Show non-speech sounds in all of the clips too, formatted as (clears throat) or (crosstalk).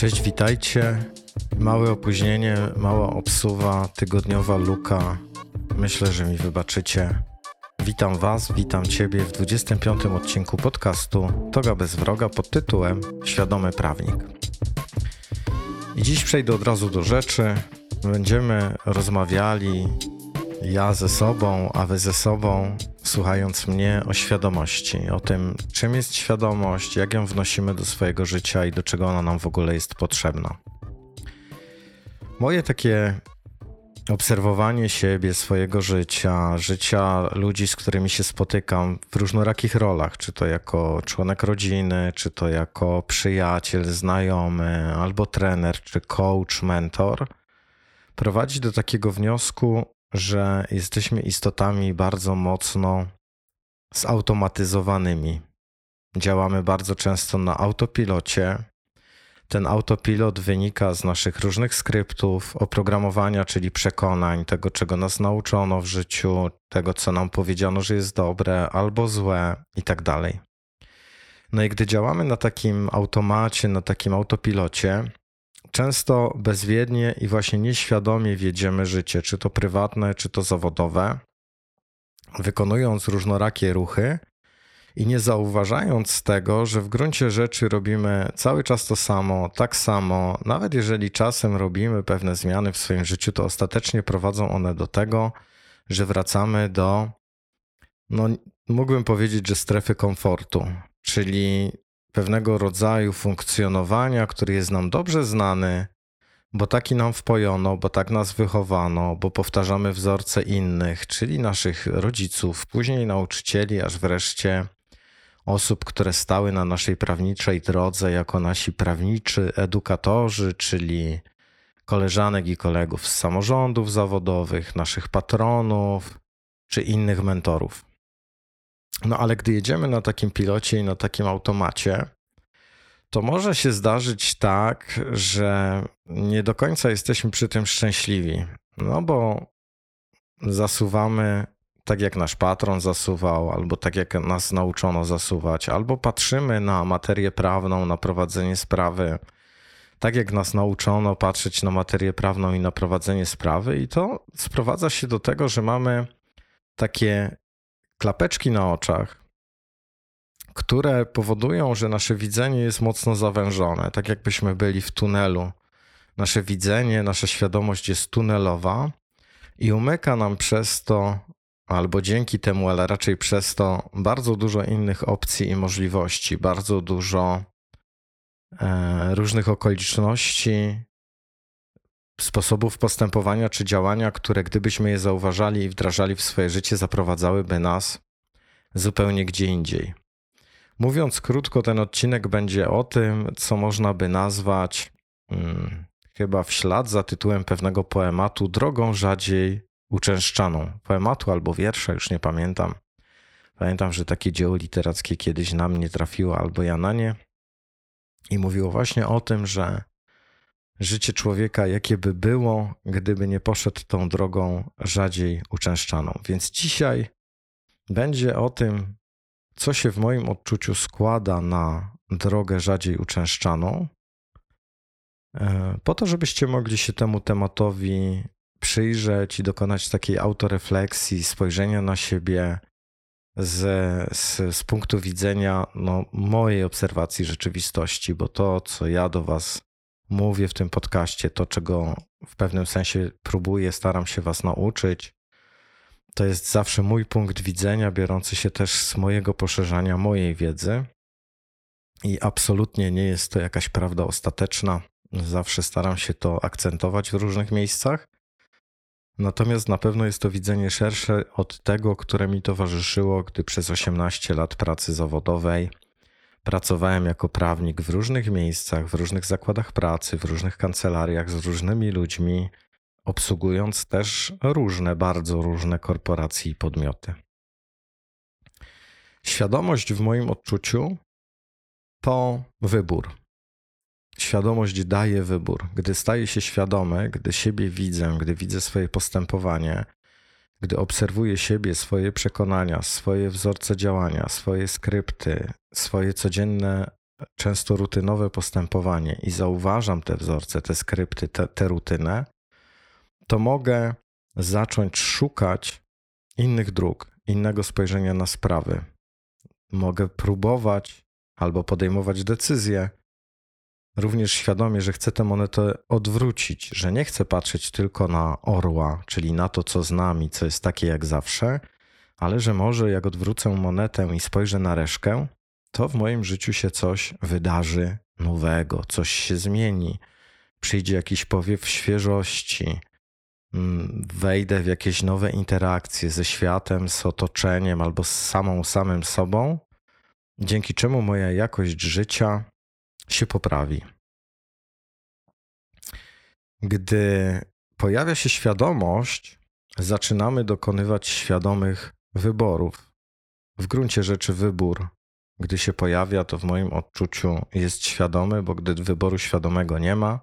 Cześć, witajcie. Małe opóźnienie, mała obsuwa, tygodniowa luka. Myślę, że mi wybaczycie. Witam Was, witam Ciebie w 25. odcinku podcastu Toga bez wroga pod tytułem Świadomy prawnik. I dziś przejdę od razu do rzeczy. Będziemy rozmawiali ja ze sobą, a Wy ze sobą, słuchając mnie o świadomości, o tym, czym jest świadomość, jak ją wnosimy do swojego życia i do czego ona nam w ogóle jest potrzebna. Moje takie obserwowanie siebie, swojego życia, życia ludzi, z którymi się spotykam w różnorakich rolach, czy to jako członek rodziny, czy to jako przyjaciel, znajomy, albo trener, czy coach, mentor, prowadzi do takiego wniosku, że jesteśmy istotami bardzo mocno zautomatyzowanymi. Działamy bardzo często na autopilocie. Ten autopilot wynika z naszych różnych skryptów, oprogramowania, czyli przekonań, tego, czego nas nauczono w życiu, tego, co nam powiedziano, że jest dobre albo złe, i tak. No i gdy działamy na takim automacie, na takim autopilocie, często bezwiednie i właśnie nieświadomie wiedziemy życie, czy to prywatne, czy to zawodowe, wykonując różnorakie ruchy i nie zauważając tego, że w gruncie rzeczy robimy cały czas to samo, tak samo, nawet jeżeli czasem robimy pewne zmiany w swoim życiu, to ostatecznie prowadzą one do tego, że wracamy do, no mógłbym powiedzieć, że strefy komfortu, czyli pewnego rodzaju funkcjonowania, który jest nam dobrze znany, bo taki nam wpojono, bo tak nas wychowano, bo powtarzamy wzorce innych, czyli naszych rodziców, później nauczycieli, aż wreszcie osób, które stały na naszej prawniczej drodze jako nasi prawniczy edukatorzy, czyli koleżanek i kolegów z samorządów zawodowych, naszych patronów czy innych mentorów. No ale gdy jedziemy na takim pilocie i na takim automacie, to może się zdarzyć tak, że nie do końca jesteśmy przy tym szczęśliwi. No bo zasuwamy tak jak nasz patron zasuwał, albo tak jak nas nauczono zasuwać, albo patrzymy na materię prawną, na prowadzenie sprawy, tak jak nas nauczono patrzeć na materię prawną i na prowadzenie sprawy, i to sprowadza się do tego, że mamy takie klapeczki na oczach, które powodują, że nasze widzenie jest mocno zawężone, tak jakbyśmy byli w tunelu. Nasze widzenie, nasza świadomość jest tunelowa i umyka nam przez to, albo dzięki temu, ale raczej przez to, bardzo dużo innych opcji i możliwości, bardzo dużo e, różnych okoliczności, sposobów postępowania czy działania, które gdybyśmy je zauważali i wdrażali w swoje życie, zaprowadzałyby nas zupełnie gdzie indziej. Mówiąc krótko, ten odcinek będzie o tym, co można by nazwać hmm, chyba w ślad za tytułem pewnego poematu drogą rzadziej uczęszczaną. Poematu albo wiersza, już nie pamiętam. Pamiętam, że takie dzieło literackie kiedyś na mnie trafiło albo ja na nie i mówiło właśnie o tym, że życie człowieka, jakie by było, gdyby nie poszedł tą drogą rzadziej uczęszczaną. Więc dzisiaj będzie o tym, co się w moim odczuciu składa na drogę rzadziej uczęszczaną, e, po to, żebyście mogli się temu tematowi przyjrzeć i dokonać takiej autorefleksji, spojrzenia na siebie z, z, z punktu widzenia no, mojej obserwacji rzeczywistości, bo to, co ja do Was mówię w tym podcaście, to czego w pewnym sensie próbuję, staram się Was nauczyć, to jest zawsze mój punkt widzenia, biorący się też z mojego poszerzania mojej wiedzy. I absolutnie nie jest to jakaś prawda ostateczna. Zawsze staram się to akcentować w różnych miejscach. Natomiast na pewno jest to widzenie szersze od tego, które mi towarzyszyło, gdy przez 18 lat pracy zawodowej Pracowałem jako prawnik w różnych miejscach, w różnych zakładach pracy, w różnych kancelariach z różnymi ludźmi, obsługując też różne, bardzo różne korporacje i podmioty. Świadomość w moim odczuciu to wybór. Świadomość daje wybór. Gdy staję się świadomy, gdy siebie widzę, gdy widzę swoje postępowanie, gdy obserwuję siebie, swoje przekonania, swoje wzorce działania, swoje skrypty, swoje codzienne często rutynowe postępowanie i zauważam te wzorce, te skrypty, te, te rutynę, to mogę zacząć szukać innych dróg, innego spojrzenia na sprawy. Mogę próbować albo podejmować decyzje, również świadomie, że chcę tę monetę odwrócić, że nie chcę patrzeć tylko na orła, czyli na to, co z nami, co jest takie jak zawsze, ale że może jak odwrócę monetę i spojrzę na reszkę, to w moim życiu się coś wydarzy nowego, coś się zmieni, przyjdzie jakiś powiew świeżości, mm, wejdę w jakieś nowe interakcje ze światem, z otoczeniem albo z samą samym sobą, dzięki czemu moja jakość życia się poprawi. Gdy pojawia się świadomość, zaczynamy dokonywać świadomych wyborów. W gruncie rzeczy wybór, gdy się pojawia, to w moim odczuciu jest świadomy, bo gdy wyboru świadomego nie ma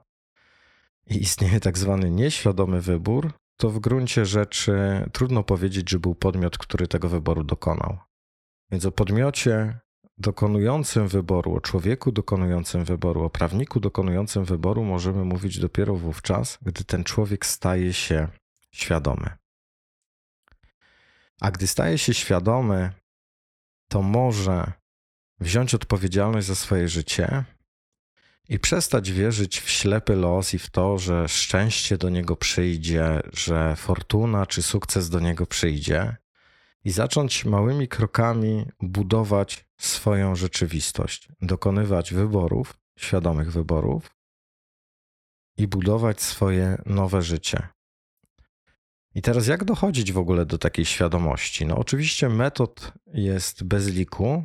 i istnieje tak zwany nieświadomy wybór, to w gruncie rzeczy trudno powiedzieć, że był podmiot, który tego wyboru dokonał. Więc o podmiocie dokonującym wyboru, o człowieku dokonującym wyboru, o prawniku dokonującym wyboru możemy mówić dopiero wówczas, gdy ten człowiek staje się świadomy. A gdy staje się świadomy, to może wziąć odpowiedzialność za swoje życie i przestać wierzyć w ślepy los i w to, że szczęście do niego przyjdzie, że fortuna czy sukces do niego przyjdzie, i zacząć małymi krokami budować swoją rzeczywistość, dokonywać wyborów, świadomych wyborów i budować swoje nowe życie. I teraz, jak dochodzić w ogóle do takiej świadomości? No, oczywiście metod jest bez liku,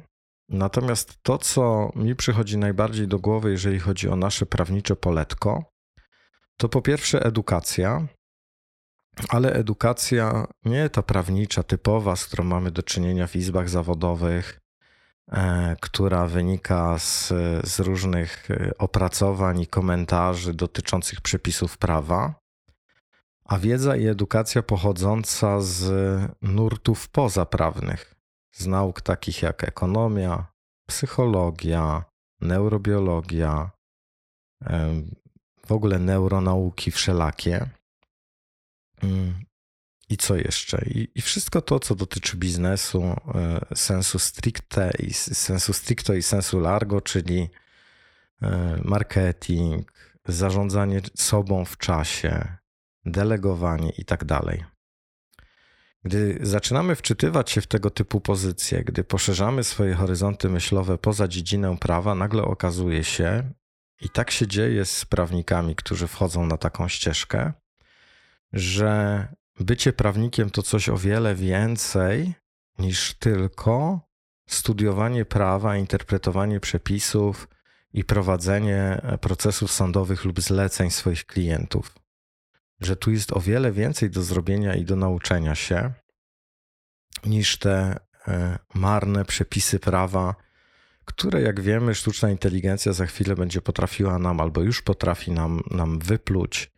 natomiast to, co mi przychodzi najbardziej do głowy, jeżeli chodzi o nasze prawnicze poletko, to po pierwsze edukacja, ale edukacja nie ta prawnicza, typowa, z którą mamy do czynienia w izbach zawodowych, która wynika z, z różnych e, opracowań i komentarzy dotyczących przepisów prawa, a wiedza i edukacja pochodząca z nurtów pozaprawnych, z nauk takich jak ekonomia, psychologia, neurobiologia, w ogóle neuronauki wszelakie. I co jeszcze? I, I, wszystko to, co dotyczy biznesu, e, sensu stricte i sensu stricto i sensu largo, czyli e, marketing, zarządzanie sobą w czasie, delegowanie i tak dalej. Gdy zaczynamy wczytywać się w tego typu pozycje, gdy poszerzamy swoje horyzonty myślowe poza dziedzinę prawa, nagle okazuje się, i tak się dzieje z prawnikami, którzy wchodzą na taką ścieżkę, że bycie prawnikiem to coś o wiele więcej niż tylko studiowanie prawa, interpretowanie przepisów i prowadzenie procesów sądowych lub zleceń swoich klientów. Że tu jest o wiele więcej do zrobienia i do nauczenia się niż te e, marne przepisy prawa, które, jak wiemy, sztuczna inteligencja za chwilę będzie potrafiła nam albo już potrafi nam, nam wypluć, e,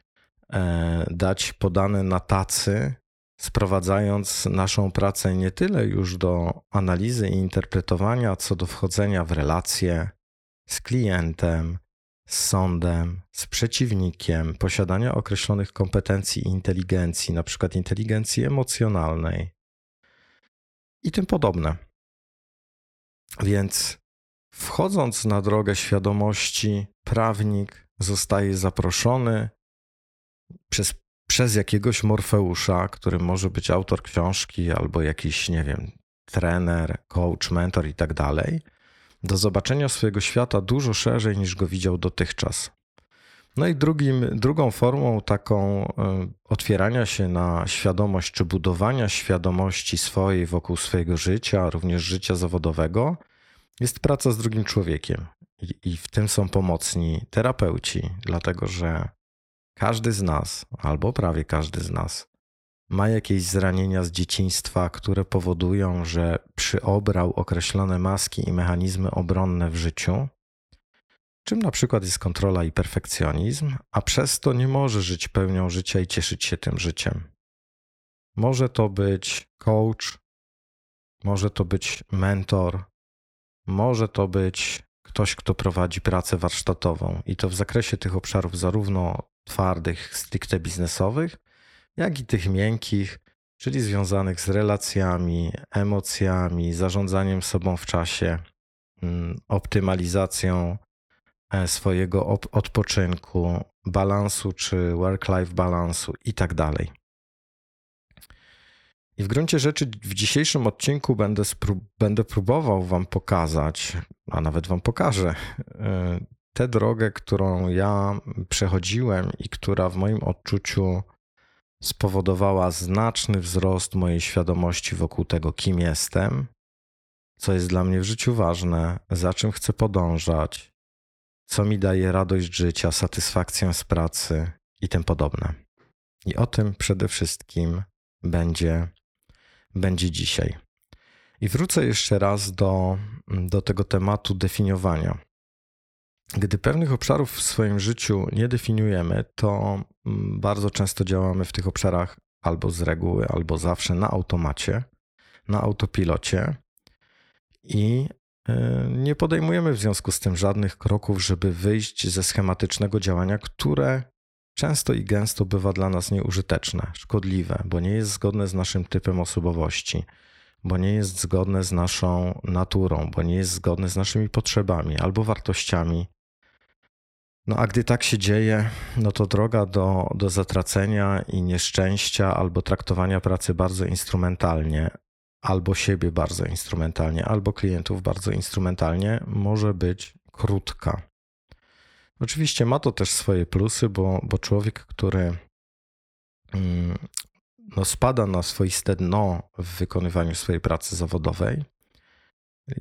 dać podane na tacy, sprowadzając naszą pracę nie tyle już do analizy i interpretowania, co do wchodzenia w relacje z klientem, z sądem, z przeciwnikiem, posiadania określonych kompetencji i inteligencji, na przykład inteligencji emocjonalnej i tym podobne. Więc wchodząc na drogę świadomości, prawnik zostaje zaproszony przez, przez jakiegoś Morfeusza, który może być autor książki albo jakiś, nie wiem, trener, coach, mentor i tak dalej do zobaczenia swojego świata dużo szerzej niż go widział dotychczas. No i drugim, drugą formą taką e, otwierania się na świadomość czy budowania świadomości swojej wokół swojego życia, również życia zawodowego, jest praca z drugim człowiekiem. I, i w tym są pomocni terapeuci, dlatego że każdy z nas, albo prawie każdy z nas, ma jakieś zranienia z dzieciństwa, które powodują, że przyobrał określone maski i mechanizmy obronne w życiu, czym na przykład jest kontrola i perfekcjonizm, a przez to nie może żyć pełnią życia i cieszyć się tym życiem. Może to być coach, może to być mentor, może to być ktoś, kto prowadzi pracę warsztatową i to w zakresie tych obszarów zarówno twardych, stricte biznesowych, jak i tych miękkich, czyli związanych z relacjami, emocjami, zarządzaniem sobą w czasie, mm, optymalizacją e, swojego odpoczynku, balansu czy work-life balansu i tak. I w gruncie rzeczy w dzisiejszym odcinku będę, będę próbował Wam pokazać, a nawet Wam pokażę, e, tę drogę, którą ja przechodziłem i która w moim odczuciu spowodowała znaczny wzrost mojej świadomości wokół tego, kim jestem, co jest dla mnie w życiu ważne, za czym chcę podążać, co mi daje radość życia, satysfakcję z pracy i tym podobne. I o tym przede wszystkim będzie, będzie dzisiaj. I wrócę jeszcze raz do, do tego tematu definiowania. Gdy pewnych obszarów w swoim życiu nie definiujemy, to mm, bardzo często działamy w tych obszarach albo z reguły, albo zawsze na automacie, na autopilocie i y, nie podejmujemy w związku z tym żadnych kroków, żeby wyjść ze schematycznego działania, które często i gęsto bywa dla nas nieużyteczne, szkodliwe, bo nie jest zgodne z naszym typem osobowości, bo nie jest zgodne z naszą naturą, bo nie jest zgodne z naszymi potrzebami albo wartościami, no a gdy tak się dzieje, no to droga do, do zatracenia i nieszczęścia albo traktowania pracy bardzo instrumentalnie, albo siebie bardzo instrumentalnie, albo klientów bardzo instrumentalnie może być krótka. Oczywiście ma to też swoje plusy, bo, bo człowiek, który mm, no, spada na swoiste dno w wykonywaniu swojej pracy zawodowej,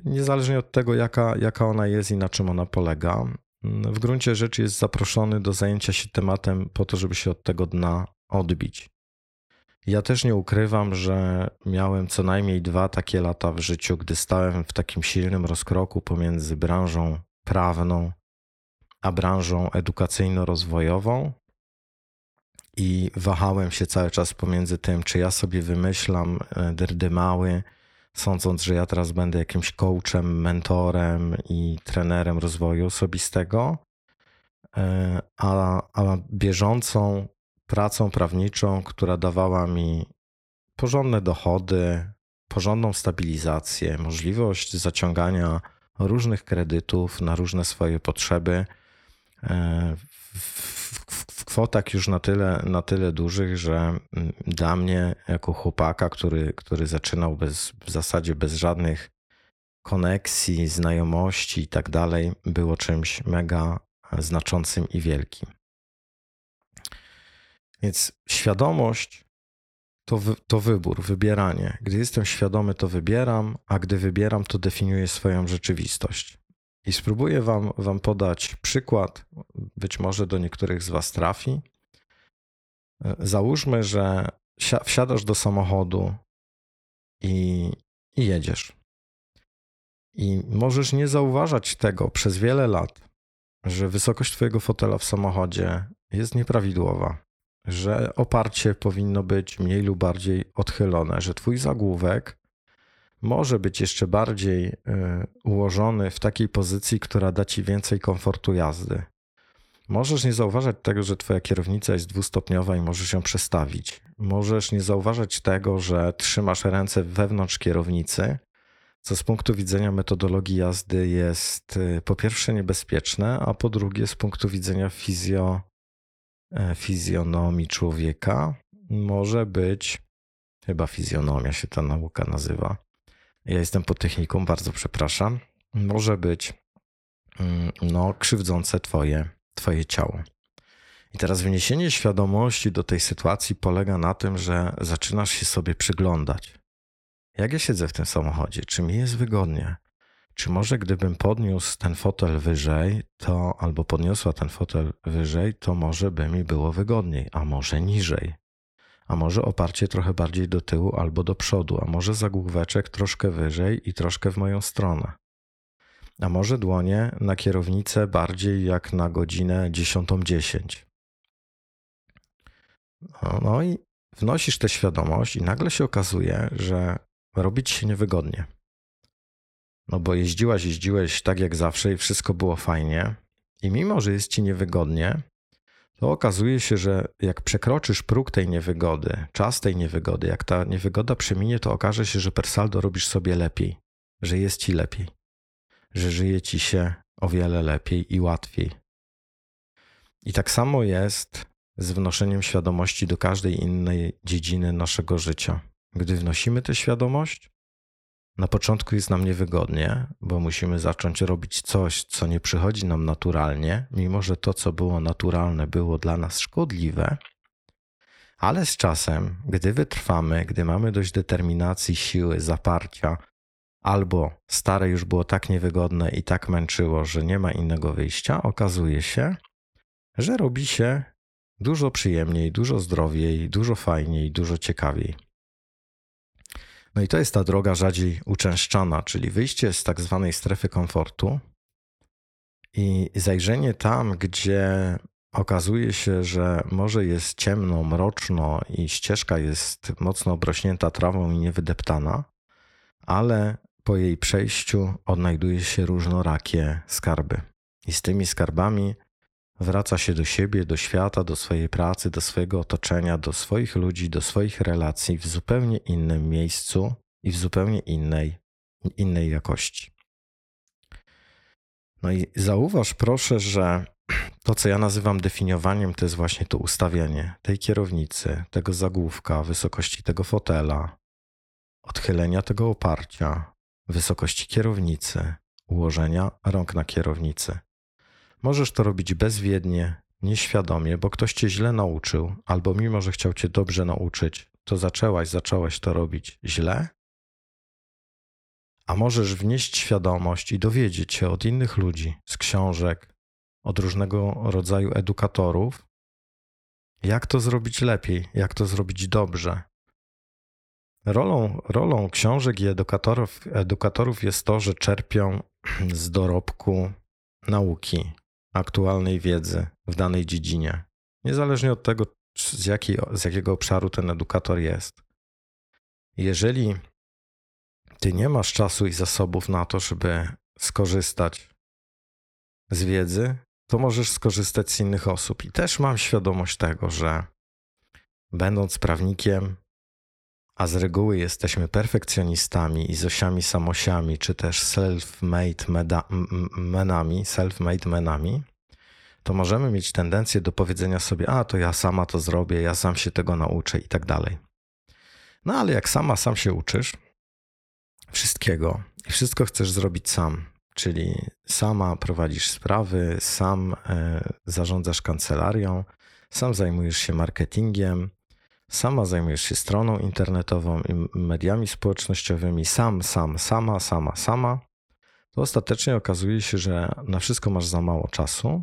niezależnie od tego, jaka, jaka ona jest i na czym ona polega, w gruncie rzeczy jest zaproszony do zajęcia się tematem po to, żeby się od tego dna odbić. Ja też nie ukrywam, że miałem co najmniej dwa takie lata w życiu, gdy stałem w takim silnym rozkroku pomiędzy branżą prawną a branżą edukacyjno-rozwojową i wahałem się cały czas pomiędzy tym, czy ja sobie wymyślam e, dyrdymały, sądząc, że ja teraz będę jakimś coachem, mentorem i trenerem rozwoju osobistego, e, a, a bieżącą pracą prawniczą, która dawała mi porządne dochody, porządną stabilizację, możliwość zaciągania różnych kredytów na różne swoje potrzeby e, w kwotach już na tyle, na tyle dużych, że mm, dla mnie, jako chłopaka, który, który zaczynał bez, w zasadzie bez żadnych koneksji, znajomości i tak dalej, było czymś mega znaczącym i wielkim. Więc świadomość to, wy, to wybór, wybieranie. Gdy jestem świadomy, to wybieram, a gdy wybieram, to definiuję swoją rzeczywistość. I spróbuję wam, wam podać przykład, być może do niektórych z Was trafi. Załóżmy, że wsiadasz do samochodu i, i jedziesz. I możesz nie zauważać tego przez wiele lat, że wysokość Twojego fotela w samochodzie jest nieprawidłowa, że oparcie powinno być mniej lub bardziej odchylone, że Twój zagłówek może być jeszcze bardziej y, ułożony w takiej pozycji, która da ci więcej komfortu jazdy. Możesz nie zauważać tego, że twoja kierownica jest dwustopniowa i możesz ją przestawić. Możesz nie zauważać tego, że trzymasz ręce wewnątrz kierownicy, co z punktu widzenia metodologii jazdy jest y, po pierwsze niebezpieczne, a po drugie z punktu widzenia fizjo, e, fizjonomii człowieka może być, chyba fizjonomia się ta nauka nazywa, ja jestem po techniką, bardzo przepraszam. Może być mm, no, krzywdzące twoje, twoje ciało. I teraz wniesienie świadomości do tej sytuacji polega na tym, że zaczynasz się sobie przyglądać. Jak ja siedzę w tym samochodzie? Czy mi jest wygodnie? Czy może gdybym podniósł ten fotel wyżej, to albo podniosła ten fotel wyżej, to może by mi było wygodniej, a może niżej? A może oparcie trochę bardziej do tyłu albo do przodu, a może zagłóweczek troszkę wyżej i troszkę w moją stronę. A może dłonie na kierownicę bardziej jak na godzinę 10.10. No, no i wnosisz tę świadomość i nagle się okazuje, że robić się niewygodnie. No bo jeździłaś, jeździłeś tak jak zawsze i wszystko było fajnie. I mimo, że jest ci niewygodnie, to okazuje się, że jak przekroczysz próg tej niewygody, czas tej niewygody, jak ta niewygoda przeminie, to okaże się, że per saldo robisz sobie lepiej, że jest ci lepiej, że żyje ci się o wiele lepiej i łatwiej. I tak samo jest z wnoszeniem świadomości do każdej innej dziedziny naszego życia. Gdy wnosimy tę świadomość, na początku jest nam niewygodnie, bo musimy zacząć robić coś, co nie przychodzi nam naturalnie, mimo że to, co było naturalne, było dla nas szkodliwe. Ale z czasem, gdy wytrwamy, gdy mamy dość determinacji, siły, zaparcia, albo stare już było tak niewygodne i tak męczyło, że nie ma innego wyjścia, okazuje się, że robi się dużo przyjemniej, dużo zdrowiej, dużo fajniej, dużo ciekawiej. No i to jest ta droga rzadziej uczęszczana, czyli wyjście z tak zwanej strefy komfortu i zajrzenie tam, gdzie okazuje się, że może jest ciemno, mroczno i ścieżka jest mocno obrośnięta trawą i niewydeptana, ale po jej przejściu odnajduje się różnorakie skarby. I z tymi skarbami wraca się do siebie, do świata, do swojej pracy, do swojego otoczenia, do swoich ludzi, do swoich relacji w zupełnie innym miejscu i w zupełnie innej, innej jakości. No i zauważ proszę, że to, co ja nazywam definiowaniem, to jest właśnie to ustawienie tej kierownicy, tego zagłówka, wysokości tego fotela, odchylenia tego oparcia, wysokości kierownicy, ułożenia rąk na kierownicy. Możesz to robić bezwiednie, nieświadomie, bo ktoś cię źle nauczył, albo mimo, że chciał cię dobrze nauczyć, to zaczęłaś, zacząłeś to robić źle. A możesz wnieść świadomość i dowiedzieć się od innych ludzi, z książek, od różnego rodzaju edukatorów, jak to zrobić lepiej, jak to zrobić dobrze. Rolą, rolą książek i edukatorów, edukatorów jest to, że czerpią (clears throat) z dorobku nauki, aktualnej wiedzy w danej dziedzinie, niezależnie od tego, z, jakiej, z jakiego obszaru ten edukator jest. Jeżeli ty nie masz czasu i zasobów na to, żeby skorzystać z wiedzy, to możesz skorzystać z innych osób. I też mam świadomość tego, że będąc prawnikiem, a z reguły jesteśmy perfekcjonistami i zosiami samosiami, czy też self-made menami, self-made menami, to możemy mieć tendencję do powiedzenia sobie, a to ja sama to zrobię, ja sam się tego nauczę i tak dalej. No ale jak sama sam się uczysz wszystkiego i wszystko chcesz zrobić sam, czyli sama prowadzisz sprawy, sam e, zarządzasz kancelarią, sam zajmujesz się marketingiem, sama zajmujesz się stroną internetową i mediami społecznościowymi, sam, sam, sama, sama, sama, to ostatecznie okazuje się, że na wszystko masz za mało czasu,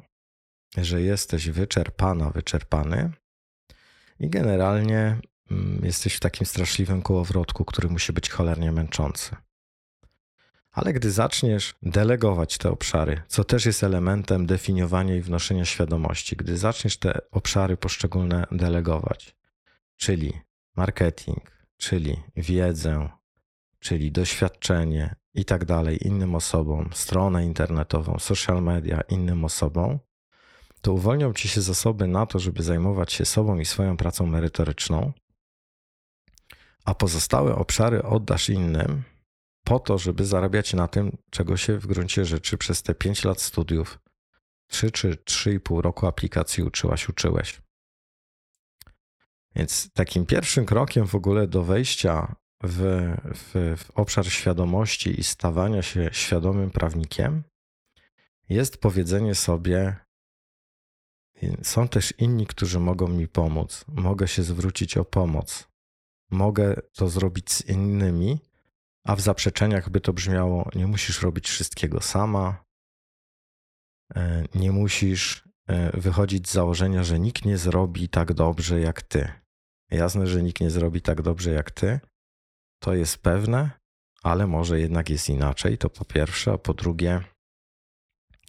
że jesteś wyczerpana, wyczerpany i generalnie mm, jesteś w takim straszliwym kołowrotku, który musi być cholernie męczący. Ale gdy zaczniesz delegować te obszary, co też jest elementem definiowania i wnoszenia świadomości, gdy zaczniesz te obszary poszczególne delegować, czyli marketing, czyli wiedzę, czyli doświadczenie i tak dalej innym osobom, stronę internetową, social media innym osobom, to uwolnią ci się zasoby na to, żeby zajmować się sobą i swoją pracą merytoryczną, a pozostałe obszary oddasz innym, po to, żeby zarabiać na tym, czego się w gruncie rzeczy przez te 5 lat studiów, 3 czy 3,5 roku aplikacji uczyłaś, uczyłeś. Więc takim pierwszym krokiem w ogóle do wejścia w, w, w obszar świadomości i stawania się świadomym prawnikiem jest powiedzenie sobie: Są też inni, którzy mogą mi pomóc. Mogę się zwrócić o pomoc. Mogę to zrobić z innymi, a w zaprzeczeniach by to brzmiało: Nie musisz robić wszystkiego sama. E, nie musisz e, wychodzić z założenia, że nikt nie zrobi tak dobrze jak ty. Jasne, że nikt nie zrobi tak dobrze jak ty. To jest pewne, ale może jednak jest inaczej. To po pierwsze, a po drugie,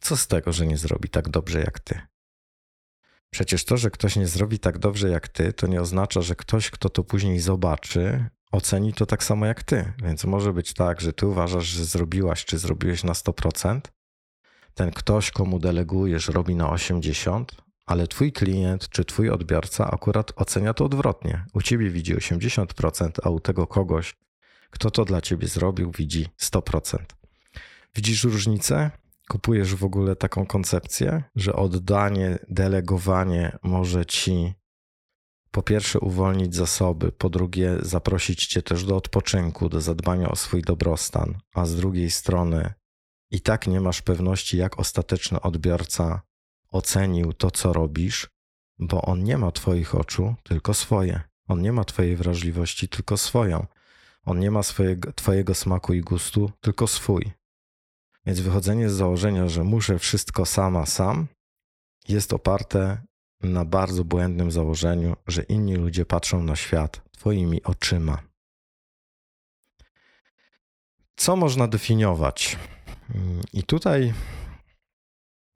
co z tego, że nie zrobi tak dobrze jak ty? Przecież to, że ktoś nie zrobi tak dobrze jak ty, to nie oznacza, że ktoś, kto to później zobaczy, oceni to tak samo jak ty. Więc może być tak, że ty uważasz, że zrobiłaś czy zrobiłeś na 100%. Ten ktoś, komu delegujesz, robi na 80%, ale twój klient czy twój odbiorca akurat ocenia to odwrotnie. U ciebie widzi 80%, a u tego kogoś, kto to dla ciebie zrobił, widzi 100%. Widzisz różnicę? Kupujesz w ogóle taką koncepcję, że oddanie, delegowanie może ci po pierwsze uwolnić zasoby, po drugie zaprosić cię też do odpoczynku, do zadbania o swój dobrostan, a z drugiej strony i tak nie masz pewności, jak ostateczny odbiorca ocenił to, co robisz, bo on nie ma Twoich oczu, tylko swoje. On nie ma Twojej wrażliwości, tylko swoją. On nie ma swojego, Twojego smaku i gustu, tylko swój. Więc wychodzenie z założenia, że muszę wszystko sama, sam, jest oparte na bardzo błędnym założeniu, że inni ludzie patrzą na świat Twoimi oczyma. Co można definiować? I tutaj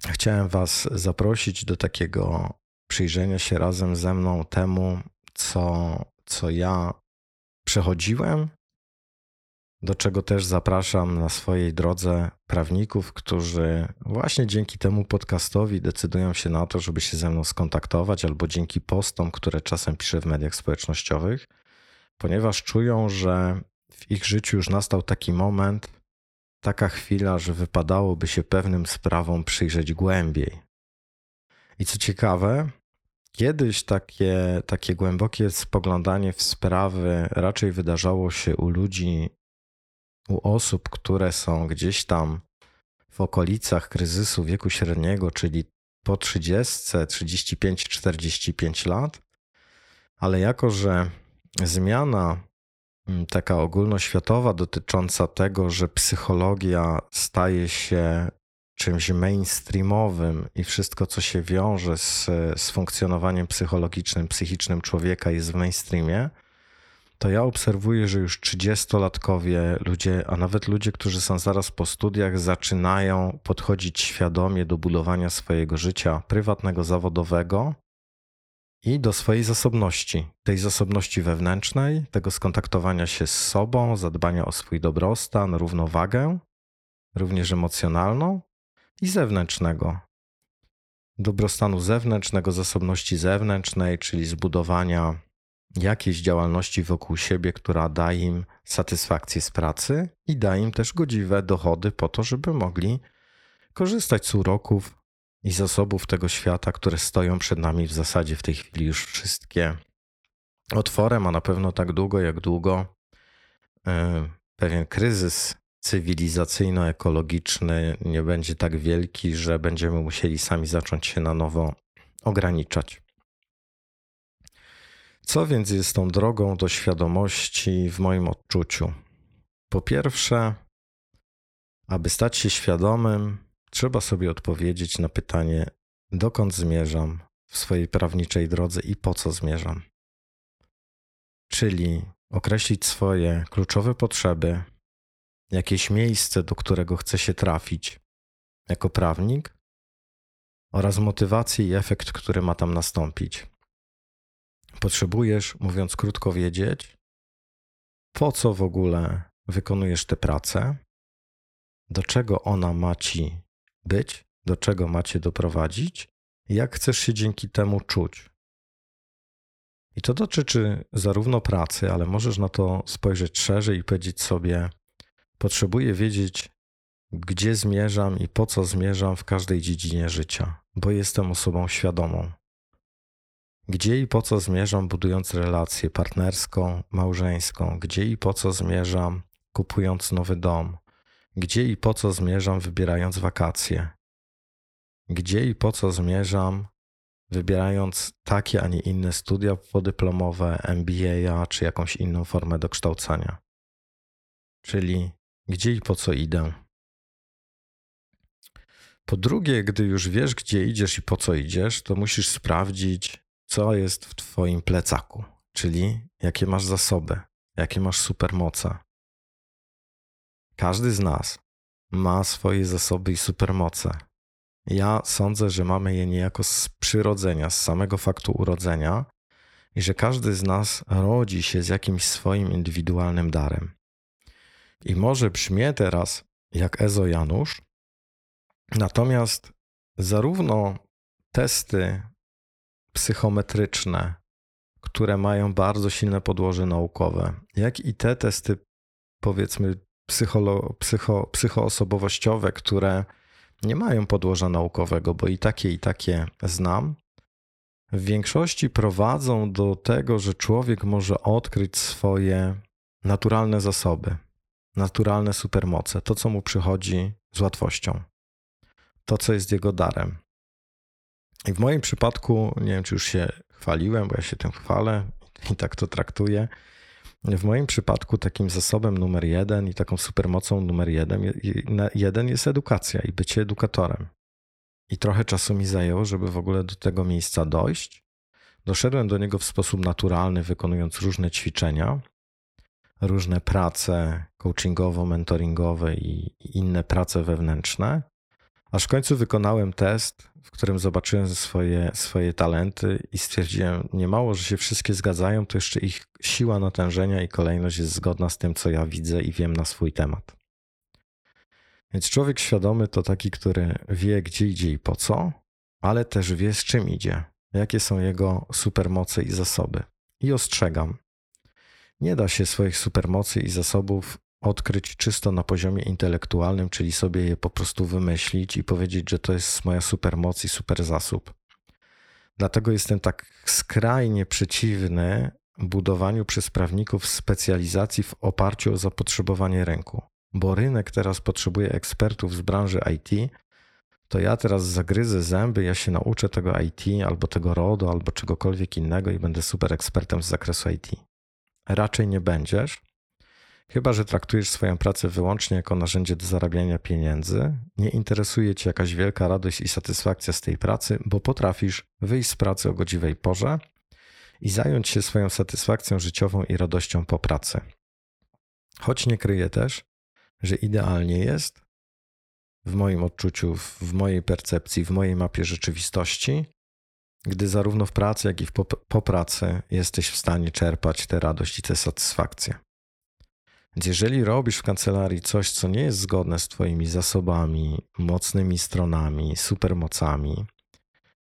chciałem Was zaprosić do takiego przyjrzenia się razem ze mną temu, co, co ja przechodziłem, do czego też zapraszam na swojej drodze prawników, którzy właśnie dzięki temu podcastowi decydują się na to, żeby się ze mną skontaktować, albo dzięki postom, które czasem piszę w mediach społecznościowych, ponieważ czują, że w ich życiu już nastał taki moment, taka chwila, że wypadałoby się pewnym sprawom przyjrzeć głębiej. I co ciekawe, kiedyś takie, takie głębokie spoglądanie w sprawy raczej wydarzało się u ludzi, u osób, które są gdzieś tam w okolicach kryzysu wieku średniego, czyli po 30, 35, 45 lat, ale jako że zmiana taka ogólnoświatowa dotycząca tego, że psychologia staje się czymś mainstreamowym i wszystko, co się wiąże z, z funkcjonowaniem psychologicznym, psychicznym człowieka jest w mainstreamie, to ja obserwuję, że już 30-latkowie, ludzie, a nawet ludzie, którzy są zaraz po studiach, zaczynają podchodzić świadomie do budowania swojego życia prywatnego, zawodowego i do swojej zasobności, tej zasobności wewnętrznej, tego skontaktowania się z sobą, zadbania o swój dobrostan, równowagę, również emocjonalną i zewnętrznego. Dobrostanu zewnętrznego, zasobności zewnętrznej, czyli zbudowania jakiejś działalności wokół siebie, która da im satysfakcję z pracy i da im też godziwe dochody po to, żeby mogli korzystać z uroków i zasobów tego świata, które stoją przed nami w zasadzie w tej chwili już wszystkie otworem, a na pewno tak długo, jak długo e, pewien kryzys cywilizacyjno-ekologiczny nie będzie tak wielki, że będziemy musieli sami zacząć się na nowo ograniczać. Co więc jest tą drogą do świadomości w moim odczuciu? Po pierwsze, aby stać się świadomym, trzeba sobie odpowiedzieć na pytanie, dokąd zmierzam w swojej prawniczej drodze i po co zmierzam. Czyli określić swoje kluczowe potrzeby, jakieś miejsce, do którego chcę się trafić jako prawnik oraz motywację i efekt, który ma tam nastąpić. Potrzebujesz, mówiąc krótko, wiedzieć, po co w ogóle wykonujesz tę pracę, do czego ona ma ci być, do czego macie doprowadzić, jak chcesz się dzięki temu czuć. I to dotyczy zarówno pracy, ale możesz na to spojrzeć szerzej i powiedzieć sobie: Potrzebuję wiedzieć, gdzie zmierzam i po co zmierzam w każdej dziedzinie życia, bo jestem osobą świadomą. Gdzie i po co zmierzam, budując relację partnerską, małżeńską, gdzie i po co zmierzam, kupując nowy dom, gdzie i po co zmierzam, wybierając wakacje? Gdzie i po co zmierzam, wybierając takie, a nie inne studia podyplomowe, MBA czy jakąś inną formę dokształcania? Czyli gdzie i po co idę? Po drugie, gdy już wiesz, gdzie idziesz i po co idziesz, to musisz sprawdzić, co jest w Twoim plecaku, czyli jakie masz zasoby, jakie masz supermoce, każdy z nas ma swoje zasoby i supermoce. Ja sądzę, że mamy je niejako z przyrodzenia, z samego faktu urodzenia, i że każdy z nas rodzi się z jakimś swoim indywidualnym darem. I może brzmię teraz jak Ezo Janusz, natomiast zarówno testy psychometryczne, które mają bardzo silne podłoże naukowe, jak i te testy, powiedzmy, psycholo, psycho, psychoosobowościowe, które nie mają podłoża naukowego, bo i takie, i takie znam, w większości prowadzą do tego, że człowiek może odkryć swoje naturalne zasoby, naturalne supermoce, to co mu przychodzi z łatwością, to co jest jego darem. I w moim przypadku, nie wiem czy już się chwaliłem, bo ja się tym chwalę i tak to traktuję. W moim przypadku takim zasobem numer jeden i taką supermocą numer jeden, jeden jest edukacja i bycie edukatorem. I trochę czasu mi zajęło, żeby w ogóle do tego miejsca dojść. Doszedłem do niego w sposób naturalny, wykonując różne ćwiczenia, różne prace coachingowo-mentoringowe i inne prace wewnętrzne. Aż w końcu wykonałem test, w którym zobaczyłem swoje, swoje talenty i stwierdziłem, nie mało, że się wszystkie zgadzają, to jeszcze ich siła natężenia i kolejność jest zgodna z tym, co ja widzę i wiem na swój temat. Więc człowiek świadomy to taki, który wie, gdzie idzie i po co, ale też wie, z czym idzie, jakie są jego supermoce i zasoby. I ostrzegam, nie da się swoich supermocy i zasobów odkryć czysto na poziomie intelektualnym, czyli sobie je po prostu wymyślić i powiedzieć, że to jest moja supermoc i super zasób. Dlatego jestem tak skrajnie przeciwny budowaniu przez prawników specjalizacji w oparciu o zapotrzebowanie rynku, bo rynek teraz potrzebuje ekspertów z branży IT. To ja teraz zagryzę zęby, ja się nauczę tego IT albo tego RODO albo czegokolwiek innego i będę super ekspertem z zakresu IT. Raczej nie będziesz, Chyba, że traktujesz swoją pracę wyłącznie jako narzędzie do zarabiania pieniędzy, nie interesuje cię jakaś wielka radość i satysfakcja z tej pracy, bo potrafisz wyjść z pracy o godziwej porze i zająć się swoją satysfakcją życiową i radością po pracy. Choć nie kryję też, że idealnie jest, w moim odczuciu, w mojej percepcji, w mojej mapie rzeczywistości, gdy zarówno w pracy, jak i po, po pracy jesteś w stanie czerpać tę radość i tę satysfakcję. Więc jeżeli robisz w kancelarii coś, co nie jest zgodne z Twoimi zasobami, mocnymi stronami, supermocami,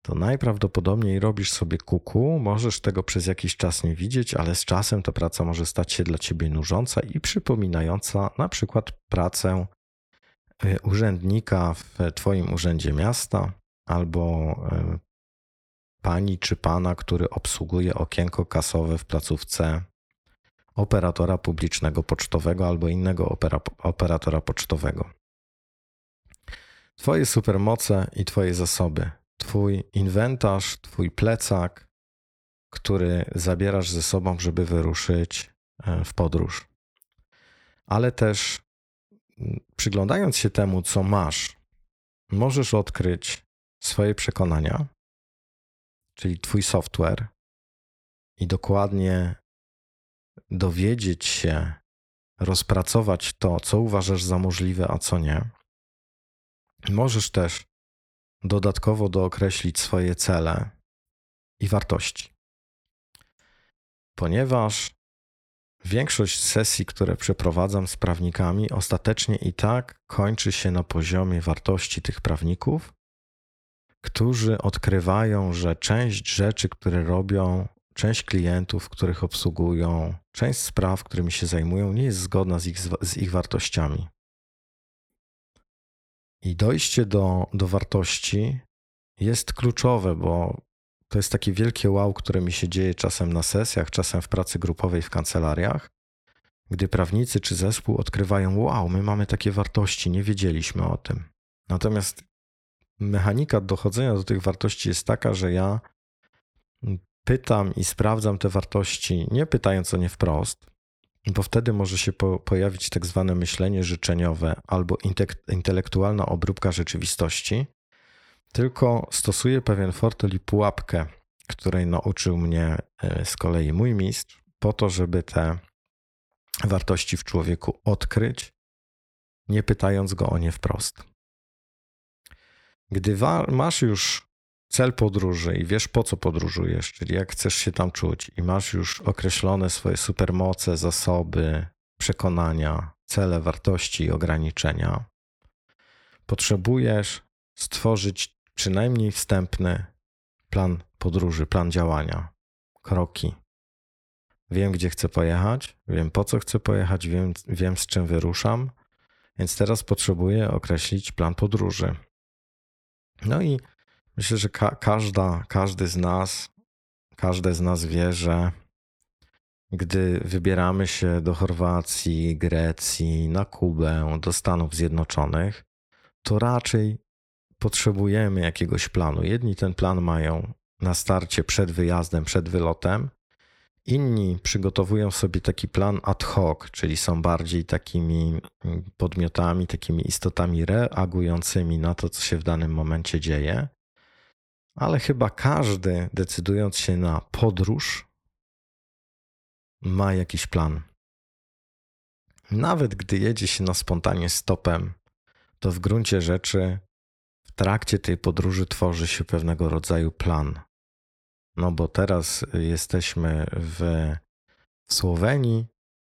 to najprawdopodobniej robisz sobie kuku, możesz tego przez jakiś czas nie widzieć, ale z czasem ta praca może stać się dla Ciebie nużąca i przypominająca na przykład pracę e, urzędnika w Twoim urzędzie miasta albo e, pani czy pana, który obsługuje okienko kasowe w placówce operatora publicznego pocztowego albo innego opera, operatora pocztowego. Twoje supermoce i Twoje zasoby, Twój inwentarz, Twój plecak, który zabierasz ze sobą, żeby wyruszyć e, w podróż. Ale też przyglądając się temu, co masz, możesz odkryć swoje przekonania, czyli Twój software, i dokładnie dowiedzieć się, rozpracować to, co uważasz za możliwe, a co nie. Możesz też dodatkowo dookreślić swoje cele i wartości. Ponieważ większość sesji, które przeprowadzam z prawnikami, ostatecznie i tak kończy się na poziomie wartości tych prawników, którzy odkrywają, że część rzeczy, które robią, część klientów, których obsługują, część spraw, którymi się zajmują, nie jest zgodna z ich, z ich wartościami. I dojście do, do wartości jest kluczowe, bo to jest takie wielkie wow, które mi się dzieje czasem na sesjach, czasem w pracy grupowej w kancelariach, gdy prawnicy czy zespół odkrywają: Wow, my mamy takie wartości, nie wiedzieliśmy o tym. Natomiast mechanika dochodzenia do tych wartości jest taka, że ja pytam i sprawdzam te wartości, nie pytając o nie wprost, bo wtedy może się po, pojawić tak zwane myślenie życzeniowe albo intelektualna obróbka rzeczywistości, tylko stosuję pewien fortel i pułapkę, której nauczył mnie e, z kolei mój mistrz, po to, żeby te wartości w człowieku odkryć, nie pytając go o nie wprost. Gdy masz już cel podróży i wiesz po co podróżujesz, czyli jak chcesz się tam czuć i masz już określone swoje supermoce, zasoby, przekonania, cele, wartości i ograniczenia, potrzebujesz stworzyć przynajmniej wstępny plan podróży, plan działania, kroki. Wiem, gdzie chcę pojechać, wiem po co chcę pojechać, wiem, wiem z czym wyruszam, więc teraz potrzebuję określić plan podróży. No i myślę, że ka każda, każdy z nas, każde z nas wie, że gdy wybieramy się do Chorwacji, Grecji, na Kubę, do Stanów Zjednoczonych, to raczej potrzebujemy jakiegoś planu. Jedni ten plan mają na starcie przed wyjazdem, przed wylotem, Inni przygotowują sobie taki plan ad hoc, czyli są bardziej takimi podmiotami, takimi istotami reagującymi na to, co się w danym momencie dzieje. Ale chyba każdy, decydując się na podróż, ma jakiś plan. Nawet gdy jedzie się na spontanie stopem, to w gruncie rzeczy w trakcie tej podróży tworzy się pewnego rodzaju plan. No bo teraz jesteśmy w Słowenii,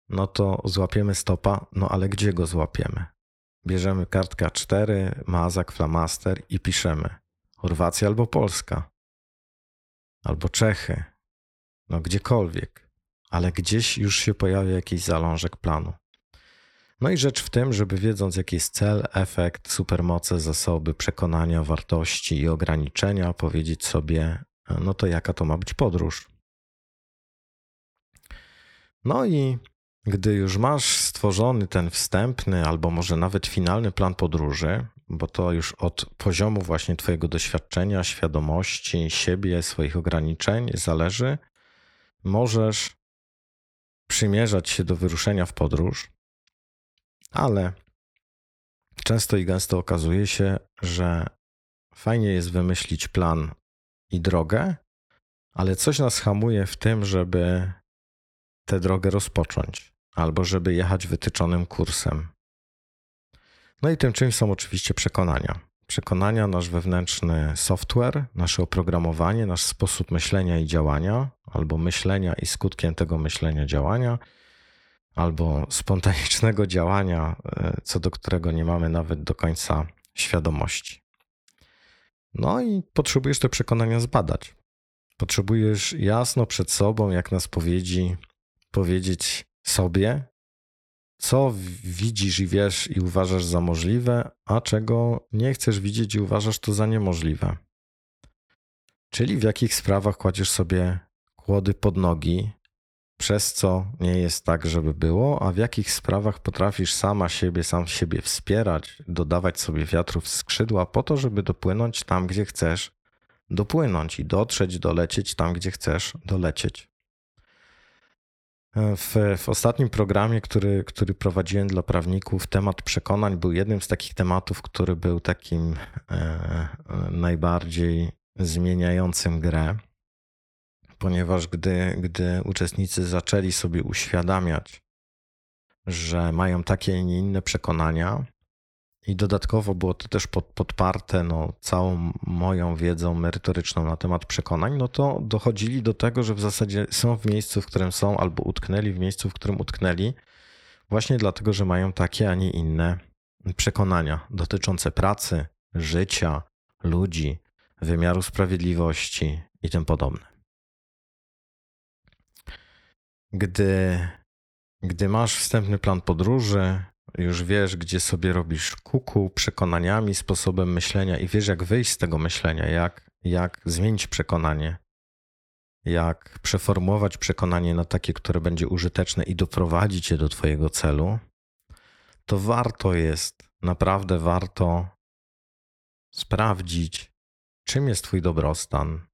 no to złapiemy stopa, no ale gdzie go złapiemy? Bierzemy kartka 4, mazak, flamaster i piszemy Chorwacja albo Polska, albo Czechy, no gdziekolwiek, ale gdzieś już się pojawia jakiś zalążek planu. No i rzecz w tym, żeby wiedząc jaki jest cel, efekt, supermoce, zasoby, przekonania, wartości i ograniczenia, powiedzieć sobie, no to jaka to ma być podróż? No i gdy już masz stworzony ten wstępny albo może nawet finalny plan podróży, bo to już od poziomu właśnie Twojego doświadczenia, świadomości siebie, swoich ograniczeń zależy, możesz przymierzać się do wyruszenia w podróż, ale często i gęsto okazuje się, że fajnie jest wymyślić plan i drogę, ale coś nas hamuje w tym, żeby tę drogę rozpocząć albo żeby jechać wytyczonym kursem. No i tym czymś są oczywiście przekonania. Przekonania, nasz wewnętrzny software, nasze oprogramowanie, nasz sposób myślenia i działania, albo myślenia i skutkiem tego myślenia działania, albo spontanicznego (laughs) działania, e, co do którego nie mamy nawet do końca świadomości. No i potrzebujesz te przekonania zbadać. Potrzebujesz jasno przed sobą, jak na spowiedzi, powiedzieć sobie, co widzisz i wiesz i uważasz za możliwe, a czego nie chcesz widzieć i uważasz to za niemożliwe. Czyli w jakich sprawach kładziesz sobie kłody pod nogi, przez co nie jest tak, żeby było, a w jakich sprawach potrafisz sama siebie, sam siebie wspierać, dodawać sobie wiatrów w skrzydła po to, żeby dopłynąć tam, gdzie chcesz dopłynąć i dotrzeć, dolecieć tam, gdzie chcesz dolecieć. W, w ostatnim programie, który, który prowadziłem dla prawników, temat przekonań był jednym z takich tematów, który był takim e, najbardziej zmieniającym grę ponieważ gdy, gdy uczestnicy zaczęli sobie uświadamiać, że mają takie, a nie inne przekonania, i dodatkowo było to też pod, podparte no, całą moją wiedzą merytoryczną na temat przekonań, no to dochodzili do tego, że w zasadzie są w miejscu, w którym są, albo utknęli w miejscu, w którym utknęli, właśnie dlatego, że mają takie, a nie inne przekonania dotyczące pracy, życia, ludzi, wymiaru sprawiedliwości i tym podobne. Gdy, gdy masz wstępny plan podróży, już wiesz, gdzie sobie robisz kuku przekonaniami, sposobem myślenia i wiesz, jak wyjść z tego myślenia, jak, jak zmienić przekonanie, jak przeformułować przekonanie na takie, które będzie użyteczne i doprowadzić je do Twojego celu, to warto jest, naprawdę warto sprawdzić, czym jest Twój dobrostan,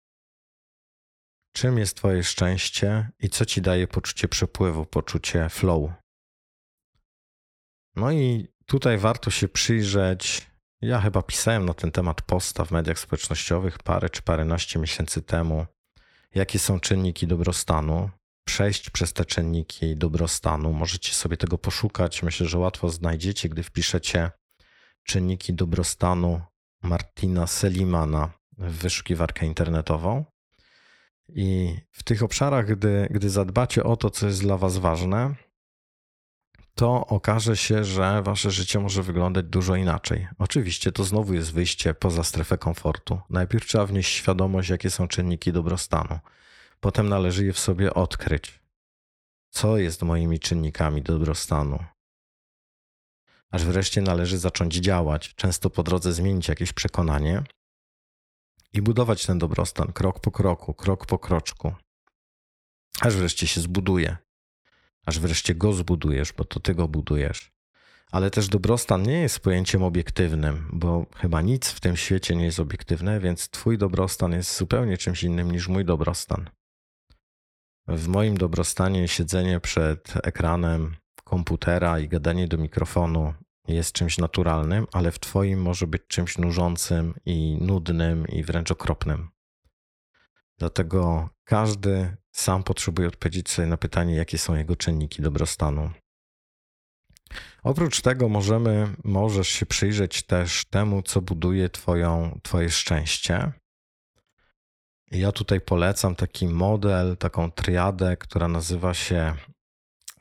Czym jest Twoje szczęście i co Ci daje poczucie przepływu, poczucie flow? No i tutaj warto się przyjrzeć. Ja chyba pisałem na ten temat posta w mediach społecznościowych parę czy paręnaście miesięcy temu. Jakie są czynniki dobrostanu? Przejść przez te czynniki dobrostanu. Możecie sobie tego poszukać. Myślę, że łatwo znajdziecie, gdy wpiszecie czynniki dobrostanu Martina Selimana w wyszukiwarkę internetową. I w tych obszarach, gdy, gdy zadbacie o to, co jest dla Was ważne, to okaże się, że Wasze życie może wyglądać dużo inaczej. Oczywiście to znowu jest wyjście poza strefę komfortu. Najpierw trzeba wnieść świadomość, jakie są czynniki dobrostanu. Potem należy je w sobie odkryć. Co jest moimi czynnikami dobrostanu? Aż wreszcie należy zacząć działać, często po drodze zmienić jakieś przekonanie i budować ten dobrostan krok po kroku, krok po kroczku, aż wreszcie się zbuduje, aż wreszcie go zbudujesz, bo to ty go budujesz. Ale też dobrostan nie jest pojęciem obiektywnym, bo chyba nic w tym świecie nie jest obiektywne, więc twój dobrostan jest zupełnie czymś innym niż mój dobrostan. W moim dobrostanie siedzenie przed ekranem komputera i gadanie do mikrofonu jest czymś naturalnym, ale w Twoim może być czymś nużącym i nudnym i wręcz okropnym. Dlatego każdy sam potrzebuje odpowiedzieć sobie na pytanie, jakie są jego czynniki dobrostanu. Oprócz tego możemy, możesz się przyjrzeć też temu, co buduje twoją, Twoje szczęście. Ja tutaj polecam taki model, taką triadę, która nazywa się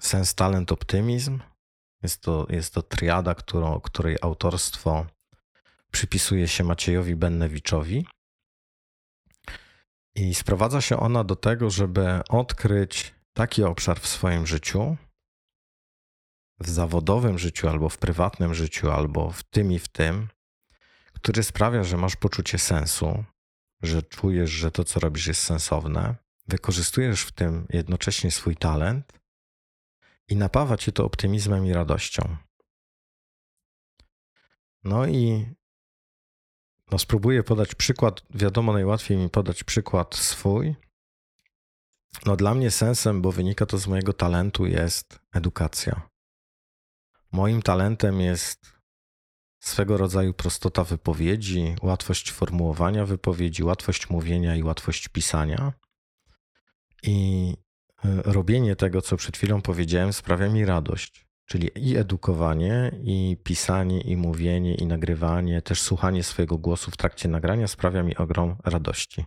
Sens, Talent, Optymizm. Jest to, jest to triada, którą, której autorstwo przypisuje się Maciejowi Bennewiczowi. I sprowadza się ona do tego, żeby odkryć taki obszar w swoim życiu, w zawodowym życiu, albo w prywatnym życiu, albo w tym i w tym, który sprawia, że masz poczucie sensu, że czujesz, że to, co robisz, jest sensowne, wykorzystujesz w tym jednocześnie swój talent i napawa cię to optymizmem i radością. No i no spróbuję podać przykład. Wiadomo, najłatwiej mi podać przykład swój. No dla mnie sensem, bo wynika to z mojego talentu, jest edukacja. Moim talentem jest swego rodzaju prostota wypowiedzi, łatwość formułowania wypowiedzi, łatwość mówienia i łatwość pisania. I E, robienie tego, co przed chwilą powiedziałem, sprawia mi radość. Czyli i edukowanie, i pisanie, i mówienie, i nagrywanie, też słuchanie swojego głosu w trakcie nagrania sprawia mi ogrom radości.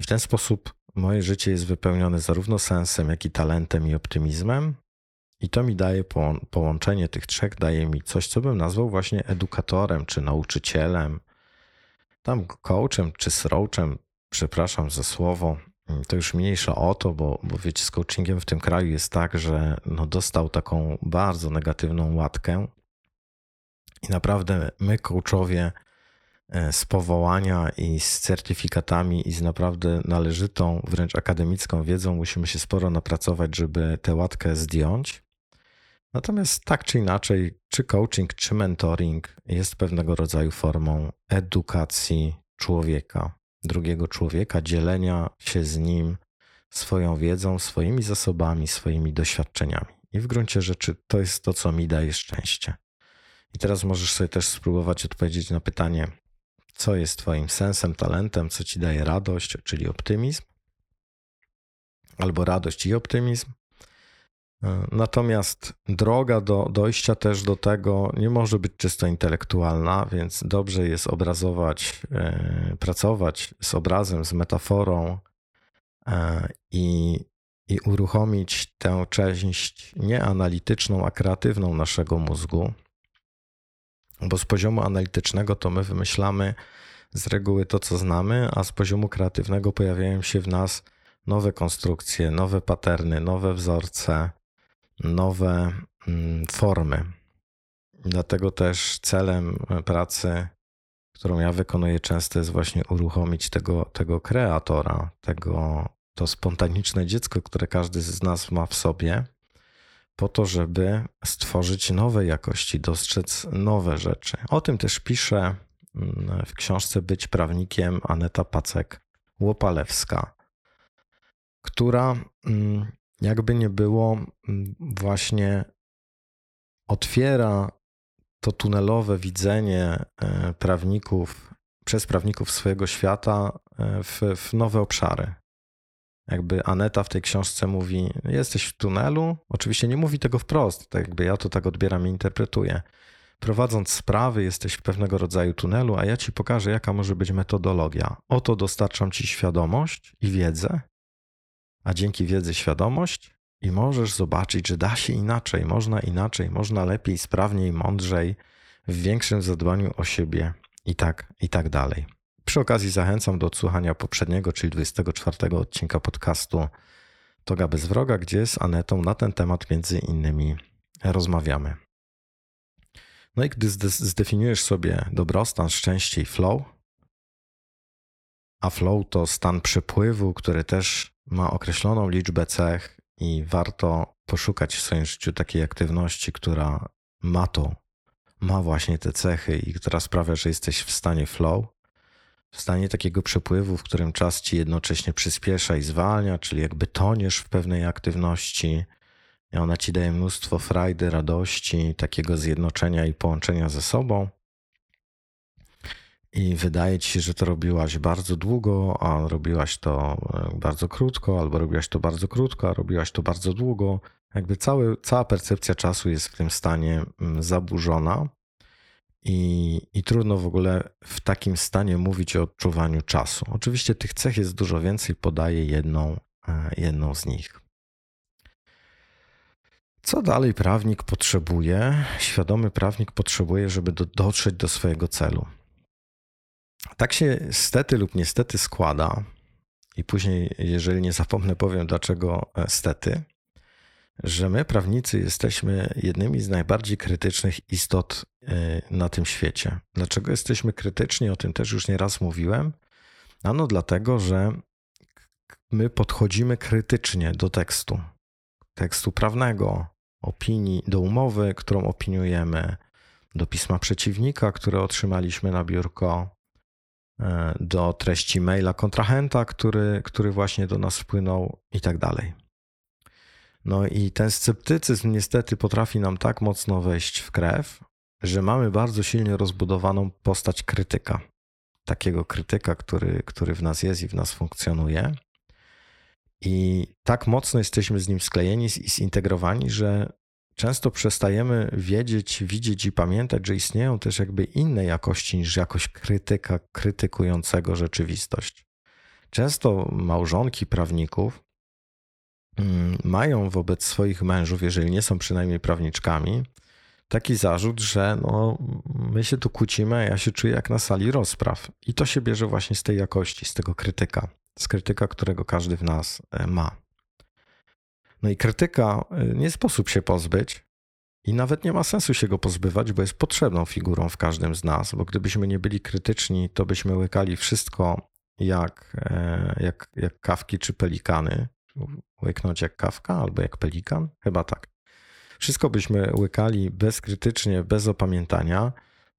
I w ten sposób moje życie jest wypełnione zarówno sensem, jak i talentem i optymizmem. I to mi daje połączenie tych trzech, daje mi coś, co bym nazwał właśnie edukatorem, czy nauczycielem, tam coachem, czy sroachem, przepraszam za słowo, to już mniejsza o to, bo, bo wiecie, z coachingiem w tym kraju jest tak, że no dostał taką bardzo negatywną łatkę i naprawdę my coachowie e, z powołania i z certyfikatami i z naprawdę należytą, wręcz akademicką wiedzą musimy się sporo napracować, żeby tę łatkę zdjąć. Natomiast tak czy inaczej, czy coaching, czy mentoring jest pewnego rodzaju formą edukacji człowieka drugiego człowieka, dzielenia się z nim swoją wiedzą, swoimi zasobami, swoimi doświadczeniami. I w gruncie rzeczy to jest to, co mi daje szczęście. I teraz możesz sobie też spróbować odpowiedzieć na pytanie, co jest Twoim sensem, talentem, co Ci daje radość, czyli optymizm, albo radość i optymizm, Natomiast droga do dojścia też do tego nie może być czysto intelektualna, więc dobrze jest obrazować, e, pracować z obrazem, z metaforą e, i, i uruchomić tę część nie analityczną, a kreatywną naszego mózgu. Bo z poziomu analitycznego to my wymyślamy z reguły to, co znamy, a z poziomu kreatywnego pojawiają się w nas nowe konstrukcje, nowe paterny, nowe wzorce nowe mm, formy. Dlatego też celem pracy, którą ja wykonuję często, jest właśnie uruchomić tego, tego kreatora, tego, to spontaniczne dziecko, które każdy z nas ma w sobie, po to, żeby stworzyć nowe jakości, dostrzec nowe rzeczy. O tym też pisze mm, w książce Być prawnikiem Aneta Pacek-Łopalewska, która mm, jakby nie było, mm, właśnie otwiera to tunelowe widzenie e, prawników przez prawników swojego świata e, w, w nowe obszary. Jakby Aneta w tej książce mówi: Jesteś w tunelu. Oczywiście nie mówi tego wprost, tak jakby ja to tak odbieram i interpretuję. prowadząc sprawy, jesteś w pewnego rodzaju tunelu, a ja ci pokażę, jaka może być metodologia. Oto dostarczam ci świadomość i wiedzę, a dzięki wiedzy świadomość i możesz zobaczyć, że da się inaczej, można inaczej, można lepiej, sprawniej, mądrzej, w większym zadbaniu o siebie i tak, i tak dalej. Przy okazji zachęcam do odsłuchania poprzedniego, czyli 24 odcinka podcastu Toga bez wroga, gdzie z Anetą na ten temat między innymi rozmawiamy. No i gdy zdefiniujesz sobie dobrostan, szczęście i flow, a flow to stan przepływu, który też ma określoną liczbę cech i warto poszukać w swoim życiu takiej aktywności, która ma to, ma właśnie te cechy i która sprawia, że jesteś w stanie flow, w stanie takiego przepływu, w którym czas ci jednocześnie przyspiesza i zwalnia, czyli jakby toniesz w pewnej aktywności. I ona ci daje mnóstwo frajdy, radości, takiego zjednoczenia i połączenia ze sobą. I wydaje ci się, że to robiłaś bardzo długo, a robiłaś to e, bardzo krótko, albo robiłaś to bardzo krótko, a robiłaś to bardzo długo. Jakby cały, cała percepcja czasu jest w tym stanie mm, zaburzona. I, I trudno w ogóle w takim stanie mówić o odczuwaniu czasu. Oczywiście tych cech jest dużo więcej, podaję jedną, e, jedną z nich. Co dalej prawnik potrzebuje? Świadomy prawnik potrzebuje, żeby do, dotrzeć do swojego celu. Tak się stety lub niestety składa, i później, jeżeli nie zapomnę, powiem dlaczego e, stety, że my, prawnicy, jesteśmy jednymi z najbardziej krytycznych istot e, na tym świecie. Dlaczego jesteśmy krytyczni? O tym też już nieraz mówiłem. Ano dlatego, że my podchodzimy krytycznie do tekstu, tekstu prawnego, opinii, do umowy, którą opiniujemy, do pisma przeciwnika, które otrzymaliśmy na biurko, do treści maila kontrahenta, który, który właśnie do nas wpłynął i tak dalej. No i ten sceptycyzm niestety potrafi nam tak mocno wejść w krew, że mamy bardzo silnie rozbudowaną postać krytyka. Takiego krytyka, który, który w nas jest i w nas funkcjonuje. I tak mocno jesteśmy z nim sklejeni i zintegrowani, że często przestajemy wiedzieć, widzieć i pamiętać, że istnieją też jakby inne jakości niż jakość krytyka krytykującego rzeczywistość. Często małżonki prawników Mm, mają wobec swoich mężów, jeżeli nie są przynajmniej prawniczkami, taki zarzut, że no, my się tu kłócimy, a ja się czuję jak na sali rozpraw. I to się bierze właśnie z tej jakości, z tego krytyka, z krytyka, którego każdy w nas e, ma. No i krytyka e, nie sposób się pozbyć i nawet nie ma sensu się go pozbywać, bo jest potrzebną figurą w każdym z nas, bo gdybyśmy nie byli krytyczni, to byśmy łykali wszystko jak, e, jak, jak kawki czy pelikany łyknąć jak kawka albo jak pelikan? Chyba tak. Wszystko byśmy łykali bezkrytycznie, bez opamiętania.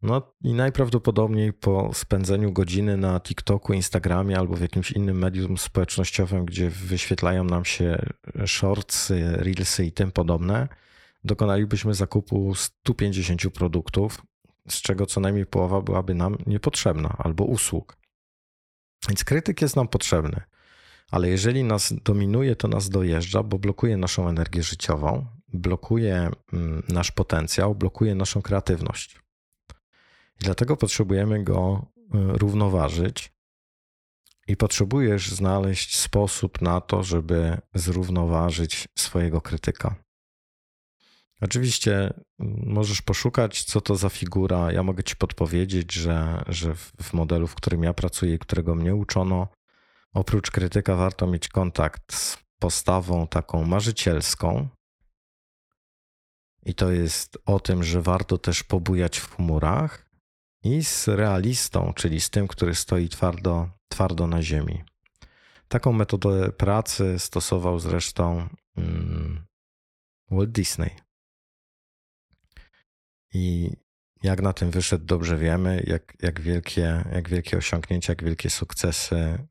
No i najprawdopodobniej po spędzeniu godziny na TikToku, Instagramie albo w jakimś innym medium społecznościowym, gdzie wyświetlają nam się shortsy, reelsy i tym podobne, dokonalibyśmy zakupu 150 produktów, z czego co najmniej połowa byłaby nam niepotrzebna albo usług. Więc krytyk jest nam potrzebny ale jeżeli nas dominuje, to nas dojeżdża, bo blokuje naszą energię życiową, blokuje mm, nasz potencjał, blokuje naszą kreatywność. I dlatego potrzebujemy go y, równoważyć i potrzebujesz znaleźć sposób na to, żeby zrównoważyć swojego krytyka. Oczywiście możesz poszukać, co to za figura. Ja mogę ci podpowiedzieć, że, że w modelu, w którym ja pracuję, którego mnie uczono, Oprócz krytyka warto mieć kontakt z postawą taką marzycielską. I to jest o tym, że warto też pobujać w chmurach i z realistą, czyli z tym, który stoi twardo, twardo na ziemi. Taką metodę pracy stosował zresztą mm, Walt Disney. I jak na tym wyszedł, dobrze wiemy, jak, jak, wielkie, jak wielkie osiągnięcia, jak wielkie sukcesy e,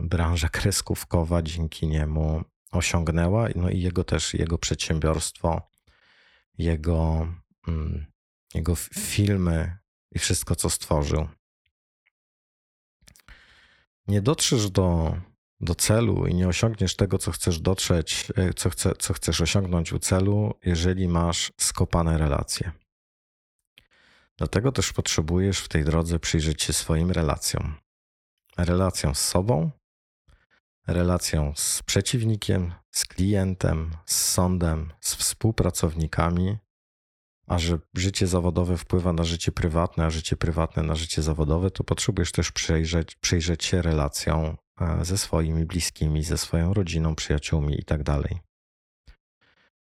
branża kreskówkowa dzięki niemu osiągnęła, no i jego też, jego przedsiębiorstwo, jego, mm, jego filmy i wszystko, co stworzył. Nie dotrzesz do, do celu i nie osiągniesz tego, co chcesz dotrzeć, e, co, chce, co chcesz osiągnąć u celu, jeżeli masz skopane relacje. Dlatego też potrzebujesz w tej drodze przyjrzeć się swoim relacjom. Relacjom z sobą, relacją z przeciwnikiem, z klientem, z sądem, z współpracownikami, a że życie zawodowe wpływa na życie prywatne, a życie prywatne na życie zawodowe, to potrzebujesz też przyjrzeć, przyjrzeć się relacjom e, ze swoimi bliskimi, ze swoją rodziną, przyjaciółmi itd. Tak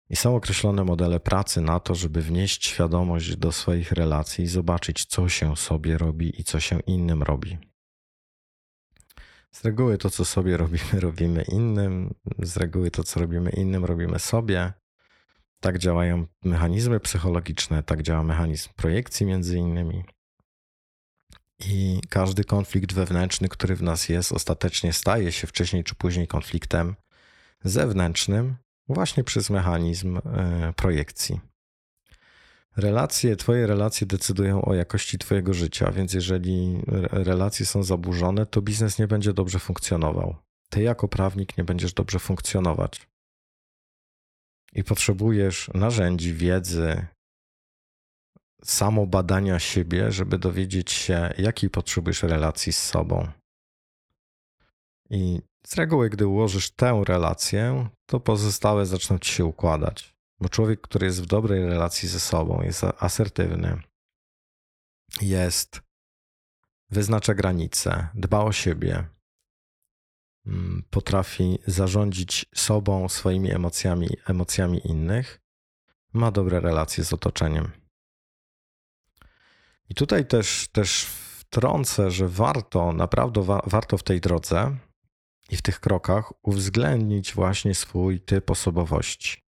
I są określone modele pracy na to, żeby wnieść świadomość do swoich relacji i zobaczyć, co się sobie robi i co się innym robi. Z reguły to, co sobie robimy, robimy innym. Z reguły to, co robimy innym, robimy sobie. Tak działają mechanizmy psychologiczne, tak działa mechanizm projekcji między innymi. I każdy konflikt wewnętrzny, który w nas jest, ostatecznie staje się wcześniej czy później konfliktem zewnętrznym, właśnie przez mechanizm e, projekcji. Relacje, Twoje relacje decydują o jakości Twojego życia, więc jeżeli relacje są zaburzone, to biznes nie będzie dobrze funkcjonował. Ty jako prawnik nie będziesz dobrze funkcjonować. I potrzebujesz narzędzi, wiedzy, samo badania siebie, żeby dowiedzieć się, jakiej potrzebujesz relacji z sobą. I z reguły, gdy ułożysz tę relację, to pozostałe zaczną ci się układać. Bo człowiek, który jest w dobrej relacji ze sobą, jest asertywny, jest, wyznacza granice, dba o siebie, potrafi zarządzić sobą, swoimi emocjami, emocjami innych, ma dobre relacje z otoczeniem. I tutaj też, też wtrącę, że warto, naprawdę wa warto w tej drodze i w tych krokach uwzględnić właśnie swój typ osobowości.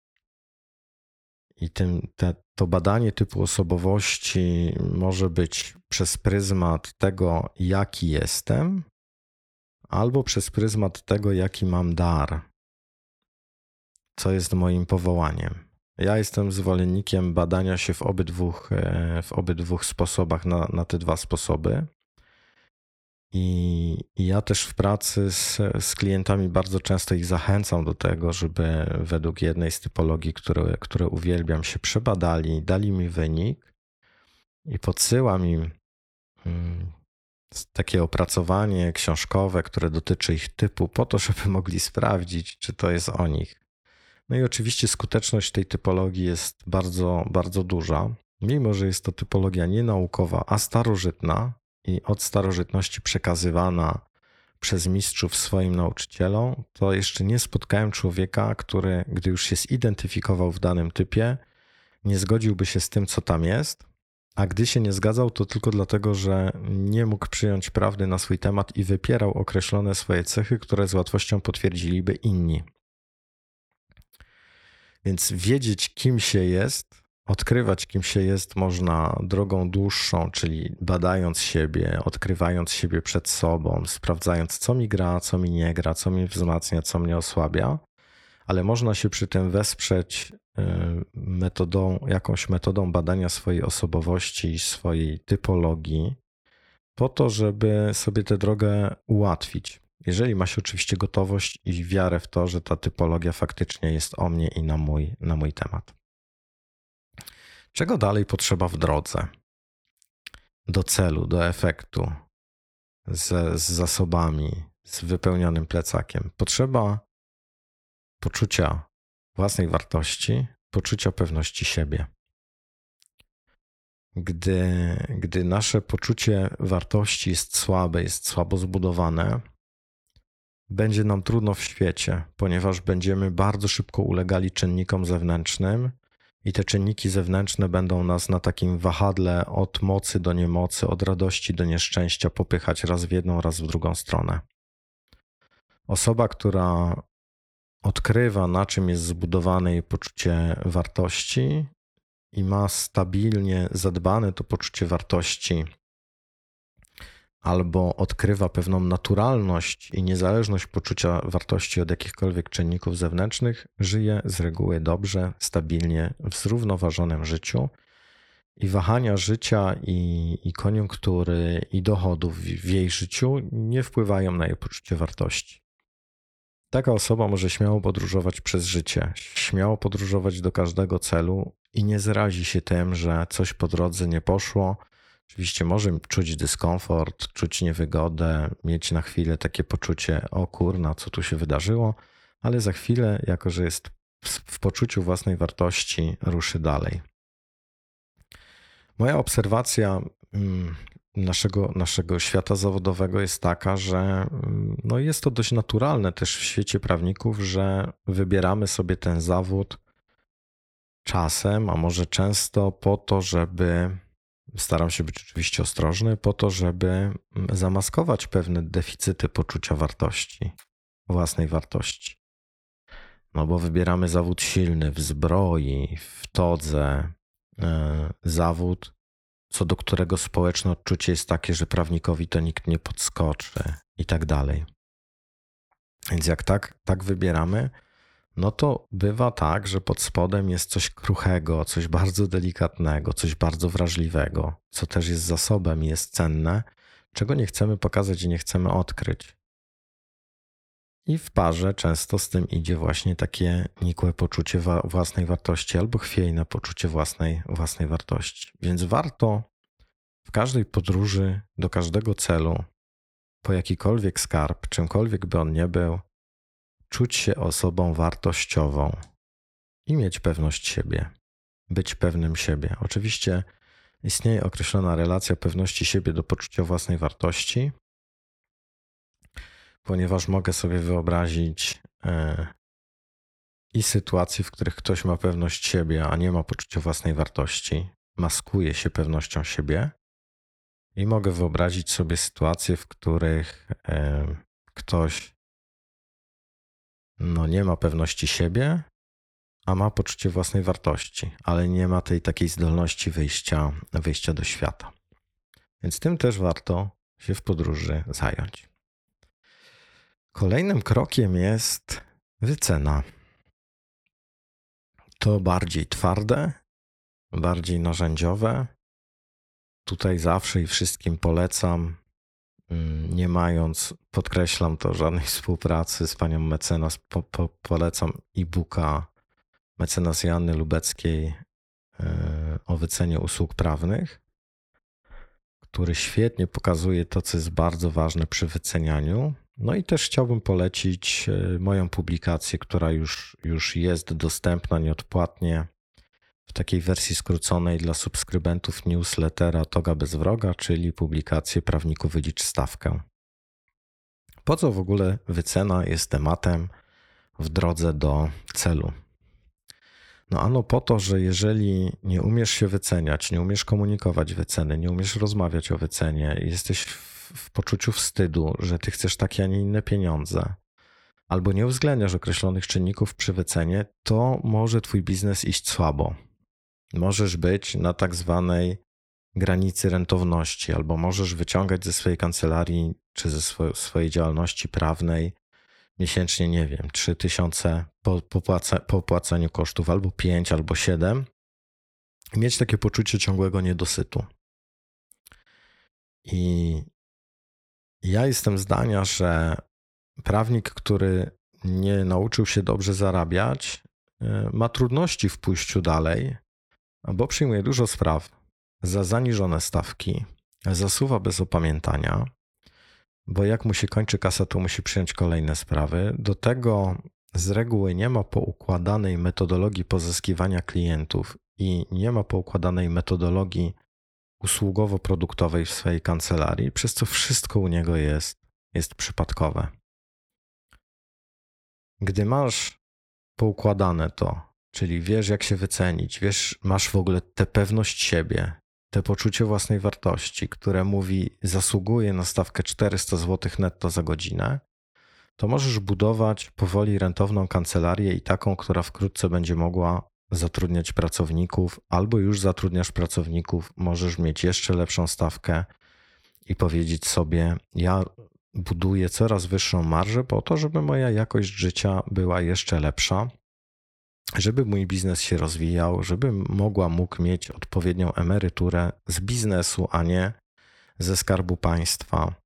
I tym, te, to badanie typu osobowości może być przez pryzmat tego, jaki jestem, albo przez pryzmat tego, jaki mam dar, co jest moim powołaniem. Ja jestem zwolennikiem badania się w obydwu, e, w obydwu sposobach, na, na te dwa sposoby. I, I, ja też w pracy z, z klientami bardzo często ich zachęcam do tego, żeby według jednej z typologii, które, które uwielbiam, się przebadali, dali mi wynik i podsyłam im hmm, takie opracowanie książkowe, które dotyczy ich typu, po to, żeby (laughs) mogli sprawdzić, czy to jest o nich. No i oczywiście skuteczność tej typologii jest bardzo, bardzo duża. Mimo, że jest to typologia nienaukowa, a starożytna, i od starożytności przekazywana przez mistrzów swoim nauczycielom, to jeszcze nie spotkałem człowieka, który, gdy już się zidentyfikował w danym typie, nie zgodziłby się z tym, co tam jest, a gdy się nie zgadzał, to tylko dlatego, że nie mógł przyjąć prawdy na swój temat i wypierał określone swoje cechy, które z łatwością potwierdziliby inni. Więc wiedzieć, kim się jest, Odkrywać, kim się jest, można drogą dłuższą, czyli badając siebie, odkrywając siebie przed sobą, sprawdzając, co mi gra, co mi nie gra, co mnie wzmacnia, co mnie osłabia, ale można się przy tym wesprzeć metodą, jakąś metodą badania swojej osobowości swojej typologii, po to, żeby sobie tę drogę ułatwić. Jeżeli ma się oczywiście gotowość i wiarę w to, że ta typologia faktycznie jest o mnie i na mój, na mój temat. Czego dalej potrzeba w drodze? Do celu, do efektu, z, z zasobami, z wypełnionym plecakiem. Potrzeba poczucia własnej wartości, poczucia pewności siebie. Gdy, gdy nasze poczucie wartości jest słabe, jest słabo zbudowane, będzie nam trudno w świecie, ponieważ będziemy bardzo szybko ulegali czynnikom zewnętrznym i te czynniki zewnętrzne będą nas na takim wahadle od mocy do niemocy, od radości do nieszczęścia popychać raz w jedną, raz w drugą stronę. Osoba, która odkrywa, na czym jest zbudowane jej poczucie wartości i ma stabilnie zadbane to poczucie wartości albo odkrywa pewną naturalność i niezależność poczucia wartości od jakichkolwiek czynników zewnętrznych, żyje z reguły dobrze, stabilnie, w zrównoważonym życiu. I wahania życia, i, i koniunktury, i dochodów w jej życiu nie wpływają na jej poczucie wartości. Taka osoba może śmiało podróżować przez życie, śmiało podróżować do każdego celu i nie zrazi się tym, że coś po drodze nie poszło. Oczywiście może czuć dyskomfort, czuć niewygodę, mieć na chwilę takie poczucie, o kurna, co tu się wydarzyło, ale za chwilę, jako że jest w poczuciu własnej wartości, ruszy dalej. Moja obserwacja mm, naszego, naszego świata zawodowego jest taka, że mm, no jest to dość naturalne też w świecie prawników, że wybieramy sobie ten zawód czasem, a może często po to, żeby staram się być oczywiście ostrożny, po to, żeby mm, zamaskować pewne deficyty poczucia wartości, własnej wartości. No bo wybieramy zawód silny w zbroi, w todze, e, zawód, co do którego społeczne odczucie jest takie, że prawnikowi to nikt nie podskoczy i tak dalej. Więc jak tak, tak wybieramy, no to bywa tak, że pod spodem jest coś kruchego, coś bardzo delikatnego, coś bardzo wrażliwego, co też jest zasobem i jest cenne, czego nie chcemy pokazać i nie chcemy odkryć. I w parze często z tym idzie właśnie takie nikłe poczucie wa własnej wartości albo chwiejne poczucie własnej, własnej wartości. Więc warto w każdej podróży do każdego celu, po jakikolwiek skarb, czymkolwiek by on nie był, czuć się osobą wartościową i mieć pewność siebie, być pewnym siebie. Oczywiście istnieje określona relacja pewności siebie do poczucia własnej wartości, ponieważ mogę sobie wyobrazić e, i sytuacje, w których ktoś ma pewność siebie, a nie ma poczucia własnej wartości, maskuje się pewnością siebie. I mogę wyobrazić sobie sytuacje, w których e, ktoś no, nie ma pewności siebie, a ma poczucie własnej wartości, ale nie ma tej takiej zdolności wyjścia, wyjścia do świata. Więc tym też warto się w podróży zająć. Kolejnym krokiem jest wycena. To bardziej twarde, bardziej narzędziowe. Tutaj zawsze i wszystkim polecam, mm, nie mając, podkreślam to, żadnej (laughs) współpracy z panią mecenas, po, po, polecam e-booka mecenas Janny Lubeckiej e, o wycenie usług prawnych, który świetnie pokazuje to, co jest bardzo ważne przy wycenianiu no i też chciałbym polecić e, moją publikację, która już, już jest dostępna nieodpłatnie w takiej wersji skróconej dla subskrybentów newslettera Toga bez wroga, czyli publikację Prawniku wylicz stawkę. Po co w ogóle wycena jest tematem w drodze do celu? No ano po to, że jeżeli nie umiesz się wyceniać, nie umiesz komunikować wyceny, nie umiesz rozmawiać o wycenie, jesteś w poczuciu wstydu, że ty chcesz takie, a nie inne pieniądze, albo nie uwzględniasz określonych czynników przy wycenie, to może twój biznes iść słabo. Możesz być na tak zwanej granicy rentowności, albo możesz wyciągać ze swojej kancelarii czy ze swojej działalności prawnej miesięcznie, nie wiem, 3000 po, po, po opłaceniu kosztów, albo 5, albo 7, i mieć takie poczucie ciągłego niedosytu. I ja jestem zdania, że prawnik, który nie nauczył się dobrze zarabiać, e, ma trudności w pójściu dalej, bo przyjmuje dużo spraw za zaniżone stawki, zasuwa bez opamiętania, bo jak mu się kończy kasa, to musi przyjąć kolejne sprawy. Do tego z reguły nie ma poukładanej metodologii pozyskiwania klientów i nie ma poukładanej metodologii usługowo-produktowej w swojej kancelarii, przez co wszystko u niego jest, jest przypadkowe. Gdy masz poukładane to, czyli wiesz, jak się wycenić, wiesz, masz w ogóle tę pewność siebie, te poczucie własnej wartości, które mówi, zasługuje na stawkę 400 zł netto za godzinę, to możesz budować powoli rentowną kancelarię i taką, która wkrótce będzie mogła zatrudniać pracowników, albo już zatrudniasz pracowników, możesz mieć jeszcze lepszą stawkę i powiedzieć sobie: Ja buduję coraz wyższą marżę po to, żeby moja jakość życia była jeszcze lepsza, żeby mój biznes się rozwijał, żeby mogła mógł mieć odpowiednią emeryturę z biznesu, a nie ze skarbu państwa.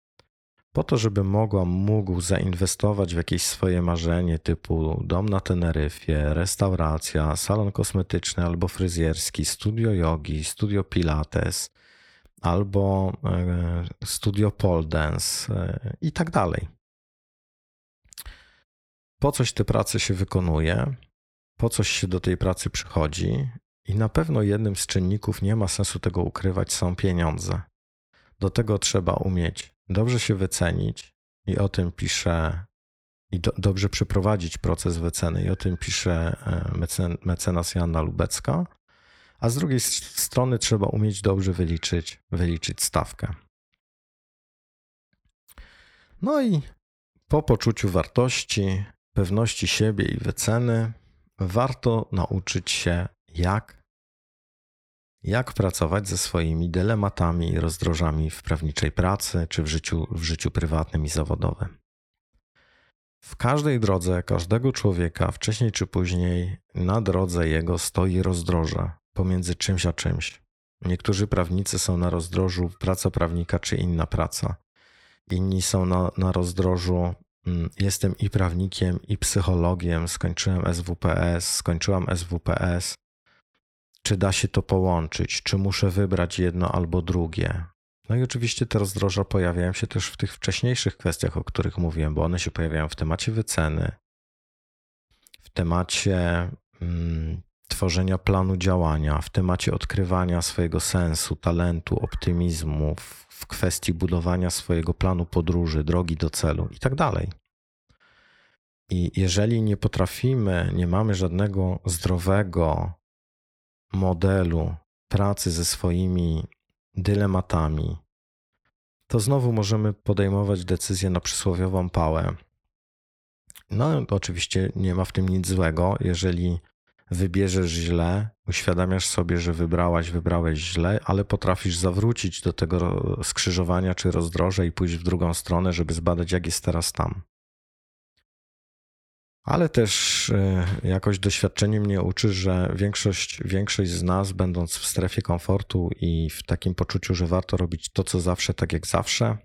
Po to, żeby mogła, mógł zainwestować w jakieś swoje marzenie typu dom na Teneryfie, restauracja, salon kosmetyczny albo fryzjerski, studio jogi, studio pilates albo e, studio pole dance e, i tak dalej. Po coś te prace się wykonuje, po coś się do tej pracy przychodzi i na pewno jednym z czynników, nie ma sensu tego ukrywać, są pieniądze. Do tego trzeba umieć dobrze się wycenić i o tym pisze, i do, dobrze przeprowadzić proces wyceny, i o tym pisze e, mecen, mecenas Janna Lubecka. A z drugiej strony trzeba umieć dobrze wyliczyć, wyliczyć stawkę. No i po poczuciu wartości, pewności siebie i wyceny, warto nauczyć się, jak jak pracować ze swoimi dylematami i rozdrożami w prawniczej pracy czy w życiu, w życiu prywatnym i zawodowym. W każdej drodze każdego człowieka, wcześniej czy później, na drodze jego stoi rozdroże pomiędzy czymś a czymś. Niektórzy prawnicy są na rozdrożu praca prawnika czy inna praca. Inni są na, na rozdrożu mm, jestem i prawnikiem, i psychologiem, skończyłem SWPS, skończyłam SWPS, czy da się to połączyć, czy muszę wybrać jedno albo drugie. No i oczywiście te rozdroża pojawiają się też w tych wcześniejszych kwestiach, o których mówiłem, bo one się pojawiają w temacie wyceny, w temacie mm, tworzenia planu działania, w temacie odkrywania swojego sensu, talentu, optymizmu, w, kwestii budowania swojego planu podróży, drogi do celu i tak dalej. I jeżeli nie potrafimy, nie mamy żadnego zdrowego, modelu pracy ze swoimi dylematami, to znowu możemy podejmować decyzję na przysłowiową pałę. No, oczywiście nie ma w tym nic złego, jeżeli wybierzesz źle, uświadamiasz sobie, że wybrałaś, wybrałeś źle, ale potrafisz zawrócić do tego skrzyżowania czy rozdroża i pójść w drugą stronę, żeby zbadać, jak jest teraz tam. Ale też e, jakoś doświadczenie mnie uczy, że większość, większość z nas, będąc w strefie komfortu i w takim poczuciu, że warto robić to, co zawsze, tak jak zawsze,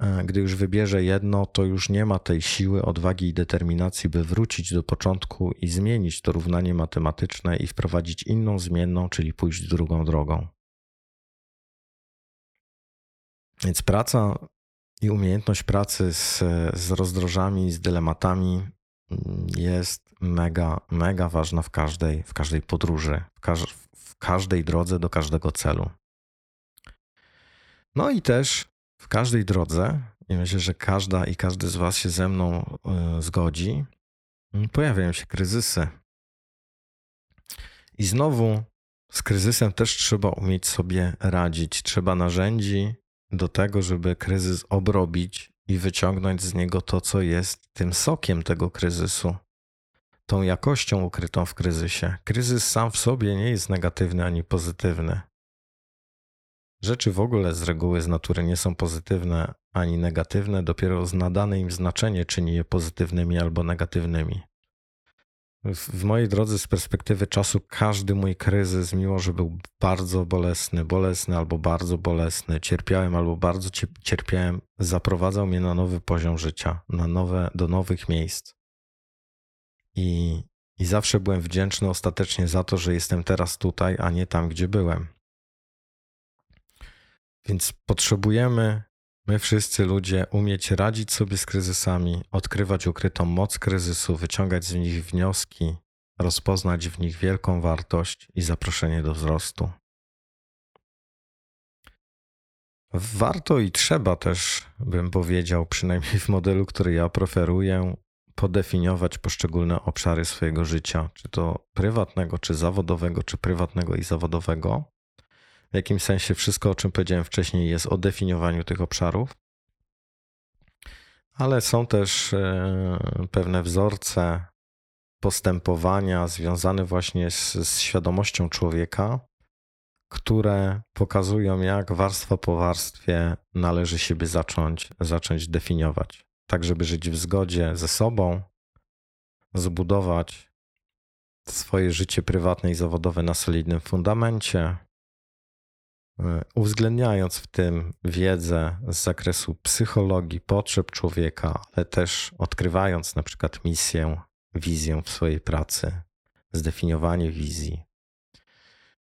e, gdy już wybierze jedno, to już nie ma tej siły, odwagi i determinacji, by wrócić do początku i zmienić to równanie matematyczne i wprowadzić inną zmienną, czyli pójść drugą drogą. Więc praca i umiejętność pracy z, z rozdrożami, z dylematami jest mega, mega ważna w każdej, w każdej podróży, w, każ w każdej drodze do każdego celu. No i też w każdej drodze, i myślę, że każda i każdy z Was się ze mną y, zgodzi, pojawiają się kryzysy. I znowu z kryzysem też trzeba umieć sobie radzić. Trzeba narzędzi do tego, żeby kryzys obrobić i wyciągnąć z niego to, co jest tym sokiem tego kryzysu, tą jakością ukrytą w kryzysie. Kryzys sam w sobie nie jest negatywny ani pozytywny. Rzeczy w ogóle z reguły z natury nie są pozytywne ani negatywne, dopiero nadane im znaczenie czyni je pozytywnymi albo negatywnymi. W mojej drodze z perspektywy czasu każdy mój kryzys, mimo że był bardzo bolesny, bolesny albo bardzo bolesny, cierpiałem albo bardzo cierpiałem, zaprowadzał mnie na nowy poziom życia, na nowe, do nowych miejsc. I, I zawsze byłem wdzięczny ostatecznie za to, że jestem teraz tutaj, a nie tam, gdzie byłem. Więc potrzebujemy My wszyscy ludzie umieć radzić sobie z kryzysami, odkrywać ukrytą moc kryzysu, wyciągać z nich wnioski, rozpoznać w nich wielką wartość i zaproszenie do wzrostu. Warto i trzeba też, bym powiedział, przynajmniej w modelu, który ja preferuję, podefiniować poszczególne obszary swojego życia, czy to prywatnego, czy zawodowego, czy prywatnego i zawodowego, w jakimś sensie wszystko, o czym powiedziałem wcześniej, jest o definiowaniu tych obszarów. Ale są też e, pewne wzorce postępowania związane właśnie z, z świadomością człowieka, które pokazują, jak warstwa po warstwie należy siebie zacząć, zacząć definiować, tak żeby żyć w zgodzie ze sobą, zbudować swoje życie prywatne i zawodowe na solidnym fundamencie, uwzględniając w tym wiedzę z zakresu psychologii, potrzeb człowieka, ale też odkrywając na przykład misję, wizję w swojej pracy, zdefiniowanie wizji.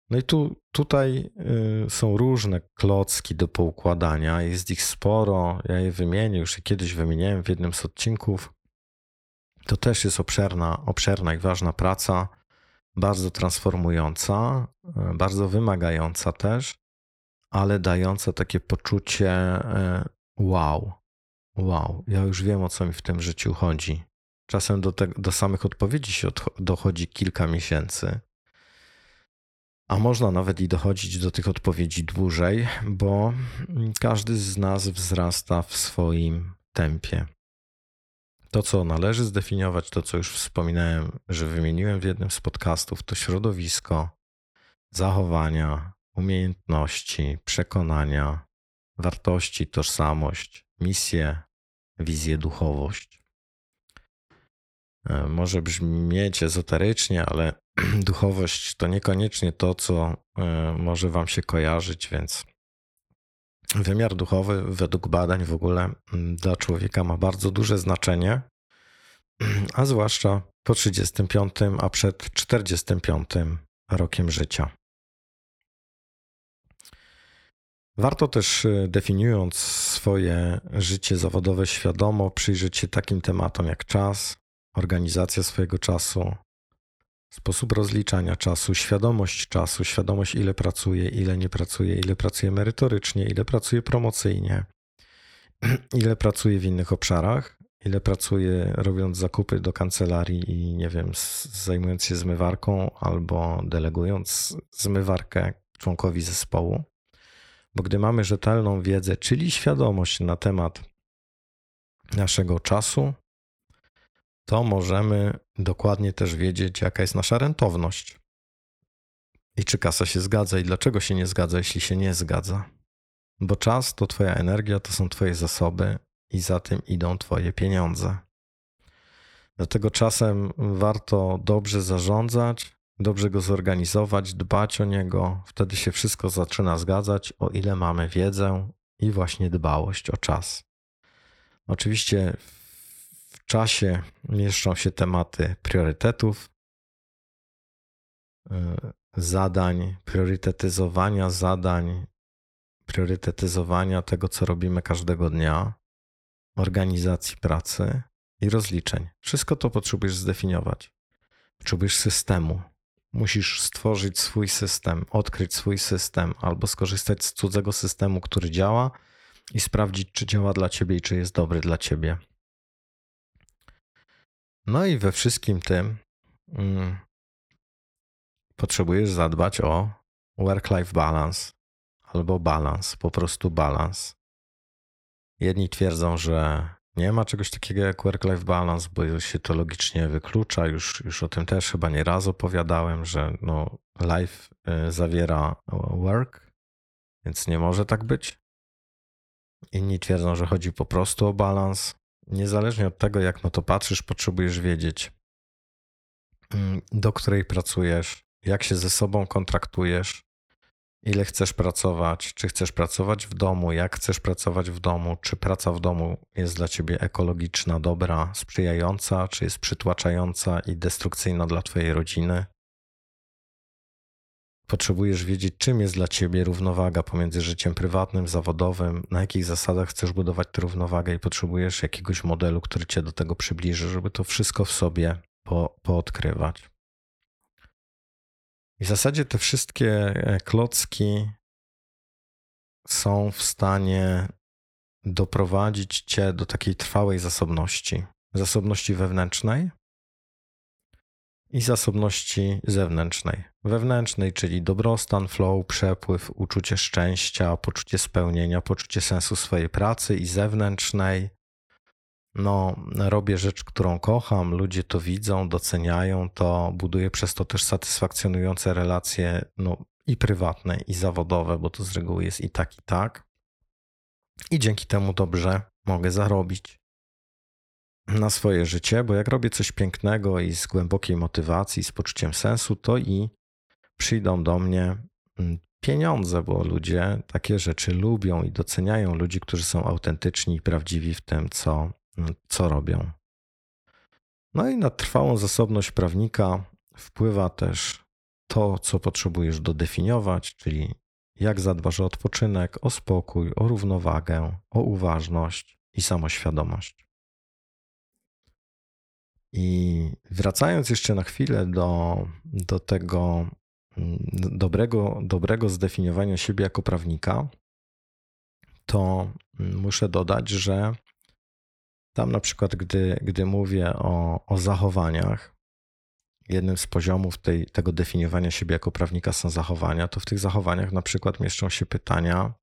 No i tu, tutaj y, są różne klocki do poukładania, jest ich sporo. Ja je wymienię, już je kiedyś wymieniałem w jednym z odcinków. To też jest obszerna, obszerna i ważna praca, bardzo transformująca, y, bardzo wymagająca też, ale dająca takie poczucie y, wow, wow, ja już wiem o co mi w tym życiu chodzi. Czasem do, te, do samych odpowiedzi się dochodzi kilka miesięcy, a można nawet i dochodzić do tych odpowiedzi dłużej, bo każdy z nas wzrasta w swoim tempie. To, co należy zdefiniować, to co już wspominałem, że wymieniłem w jednym z podcastów, to środowisko, zachowania, umiejętności, przekonania, wartości, tożsamość, misję, wizję, duchowość. E, może brzmieć ezoterycznie, ale (clears throat) duchowość to niekoniecznie to, co e, może Wam się kojarzyć, więc wymiar duchowy według badań w ogóle dla człowieka ma bardzo duże znaczenie, (clears throat) a zwłaszcza po 35, a przed 45 rokiem życia. Warto też e, definiując swoje życie zawodowe świadomo przyjrzeć się takim tematom jak czas, organizacja swojego czasu, sposób rozliczania czasu, świadomość czasu, świadomość ile pracuje, ile nie pracuje, ile pracuje merytorycznie, ile pracuje promocyjnie, (clears throat) ile pracuje w innych obszarach, ile pracuje robiąc zakupy do kancelarii i nie wiem, zajmując się zmywarką albo delegując zmywarkę członkowi zespołu. Bo gdy mamy rzetelną wiedzę, czyli świadomość na temat naszego czasu, to możemy dokładnie też wiedzieć, jaka jest nasza rentowność. I czy kasa się zgadza, i dlaczego się nie zgadza, jeśli się nie zgadza. Bo czas to Twoja energia, to są Twoje zasoby, i za tym idą Twoje pieniądze. Dlatego czasem warto dobrze zarządzać, dobrze go zorganizować, dbać o niego. Wtedy się wszystko zaczyna zgadzać, o ile mamy wiedzę i właśnie dbałość o czas. Oczywiście w czasie mieszczą się tematy priorytetów, y, zadań, priorytetyzowania zadań, priorytetyzowania tego, co robimy każdego dnia, organizacji pracy i rozliczeń. Wszystko to potrzebujesz zdefiniować. Potrzebujesz systemu. Musisz stworzyć swój system, odkryć swój system albo skorzystać z cudzego systemu, który działa i sprawdzić, czy działa dla ciebie i czy jest dobry dla ciebie. No i we wszystkim tym mm, potrzebujesz zadbać o work-life balance albo balans, po prostu balans. Jedni twierdzą, że nie ma czegoś takiego jak work-life balance, bo się to logicznie wyklucza. Już, już o tym też chyba nie raz opowiadałem, że no, life y, zawiera work, więc nie może tak być. Inni twierdzą, że chodzi po prostu o balans niezależnie od tego, jak na to patrzysz, potrzebujesz wiedzieć, mm, do której pracujesz, jak się ze sobą kontraktujesz, ile chcesz pracować, czy chcesz pracować w domu, jak chcesz pracować w domu, czy praca w domu jest dla ciebie ekologiczna, dobra, sprzyjająca, czy jest przytłaczająca i destrukcyjna dla twojej rodziny. Potrzebujesz wiedzieć, czym jest dla ciebie równowaga pomiędzy życiem prywatnym, zawodowym, na jakich zasadach chcesz budować tę równowagę i potrzebujesz jakiegoś modelu, który cię do tego przybliży, żeby to wszystko w sobie po, poodkrywać. I w zasadzie te wszystkie e, klocki są w stanie doprowadzić cię do takiej trwałej zasobności. Zasobności wewnętrznej, i zasobności zewnętrznej. Wewnętrznej, czyli dobrostan, flow, przepływ, uczucie szczęścia, poczucie spełnienia, poczucie sensu swojej pracy i zewnętrznej. No, robię rzecz, którą kocham, ludzie to widzą, doceniają to, buduję przez to też satysfakcjonujące relacje no, i prywatne, i zawodowe, bo to z reguły jest i tak, i tak. I dzięki temu dobrze mogę zarobić na swoje życie, bo jak robię coś pięknego i z głębokiej motywacji, z poczuciem sensu, to i przyjdą do mnie mm, pieniądze, bo ludzie takie rzeczy lubią i doceniają ludzi, którzy są autentyczni i prawdziwi w tym, co, co robią. No i na trwałą zasobność prawnika wpływa też to, co potrzebujesz dodefiniować, czyli jak zadbasz o odpoczynek, o spokój, o równowagę, o uważność i samoświadomość. I wracając jeszcze na chwilę do, do tego mm, dobrego, dobrego zdefiniowania siebie jako prawnika, to muszę dodać, że tam na przykład, gdy, gdy mówię o, o zachowaniach, jednym z poziomów tej, tego definiowania siebie jako prawnika są zachowania, to w tych zachowaniach na przykład mieszczą się pytania,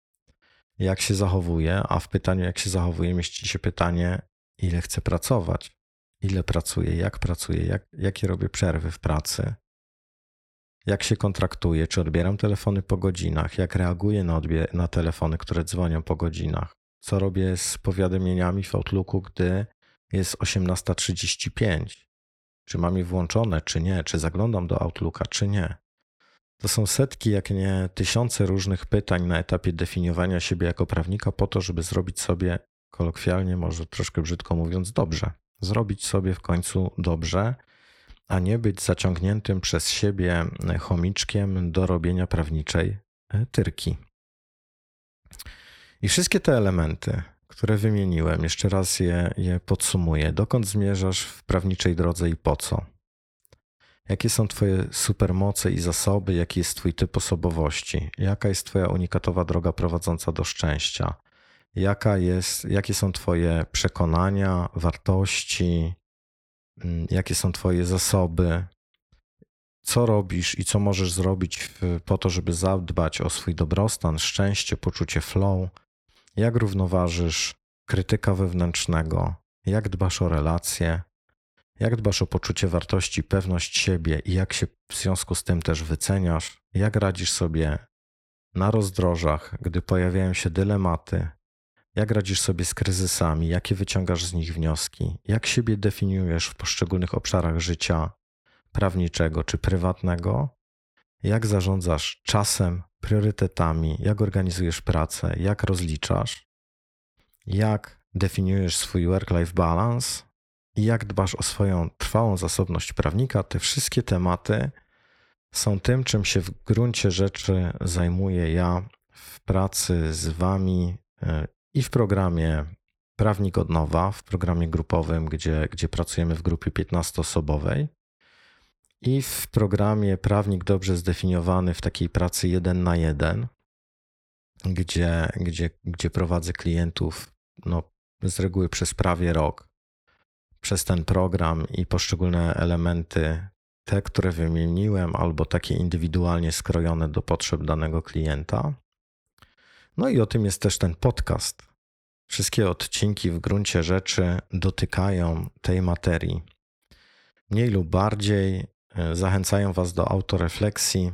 jak się zachowuje, a w pytaniu, jak się zachowuje, mieści się pytanie, ile chcę pracować, ile pracuję, jak pracuję, jak, jakie robię przerwy w pracy, jak się kontraktuję, czy odbieram telefony po godzinach, jak reaguję na, odbier- na telefony, które dzwonią po godzinach, co robię z powiadomieniami w Outlooku, gdy jest 18.35, czy mam je włączone, czy nie, czy zaglądam do Outlooka, czy nie. To są setki, jak nie tysiące różnych pytań na etapie definiowania siebie jako prawnika, po to, żeby zrobić sobie, kolokwialnie, może troszkę brzydko mówiąc, dobrze. Zrobić sobie w końcu dobrze, a nie być zaciągniętym przez siebie chomiczkiem do robienia prawniczej e, tyrki. I wszystkie te elementy, które wymieniłem, jeszcze raz je, je podsumuję. Dokąd zmierzasz w prawniczej drodze i po co? Jakie są Twoje supermoce i zasoby? Jaki jest Twój typ osobowości? Jaka jest Twoja unikatowa droga prowadząca do szczęścia? Jaka jest, jakie są Twoje przekonania, wartości? Mm, jakie są Twoje zasoby? Co robisz i co możesz zrobić po to, żeby zadbać o swój dobrostan, szczęście, poczucie flow? Jak równoważysz krytyka wewnętrznego? Jak dbasz o relacje? Jak dbasz o poczucie wartości, pewność siebie i jak się w związku z tym też wyceniasz? Jak radzisz sobie na rozdrożach, gdy pojawiają się dylematy? Jak radzisz sobie z kryzysami? Jakie wyciągasz z nich wnioski? Jak siebie definiujesz w poszczególnych obszarach życia prawniczego czy prywatnego? Jak zarządzasz czasem, priorytetami, jak organizujesz pracę, jak rozliczasz, jak definiujesz swój work-life balance i jak dbasz o swoją trwałą zasobność prawnika, te wszystkie tematy są tym, czym się w gruncie rzeczy zajmuję ja w pracy z Wami e, i w programie Prawnik od Nowa, w programie grupowym, gdzie, gdzie pracujemy w grupie 15-osobowej. I w programie Prawnik Dobrze Zdefiniowany w takiej pracy jeden na jeden, gdzie, gdzie, gdzie prowadzę klientów no, z reguły przez prawie rok, przez ten program i poszczególne elementy, te, które wymieniłem, albo takie indywidualnie skrojone do potrzeb danego klienta. No i o tym jest też ten podcast. Wszystkie odcinki w gruncie rzeczy dotykają tej materii. Mniej lub bardziej zachęcają Was do autorefleksji.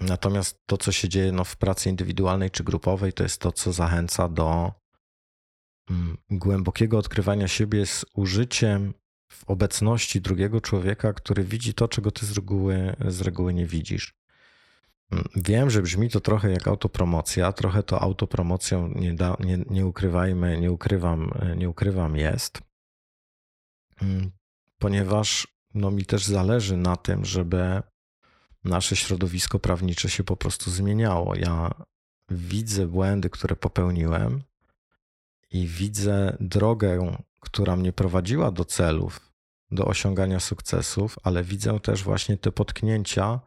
Natomiast to, co się dzieje no, w pracy indywidualnej czy grupowej, to jest to, co zachęca do mm, głębokiego odkrywania siebie z użyciem w obecności drugiego człowieka, który widzi to, czego ty z reguły, z reguły nie widzisz. Mm, wiem, że brzmi to trochę jak autopromocja, trochę to autopromocją, nie, da, nie, nie ukrywajmy, nie ukrywam, nie ukrywam jest, mm, ponieważ no mi też zależy na tym, żeby nasze środowisko prawnicze się po prostu zmieniało. Ja widzę błędy, które popełniłem i widzę drogę, która mnie prowadziła do celów, do osiągania sukcesów, ale widzę też właśnie te potknięcia,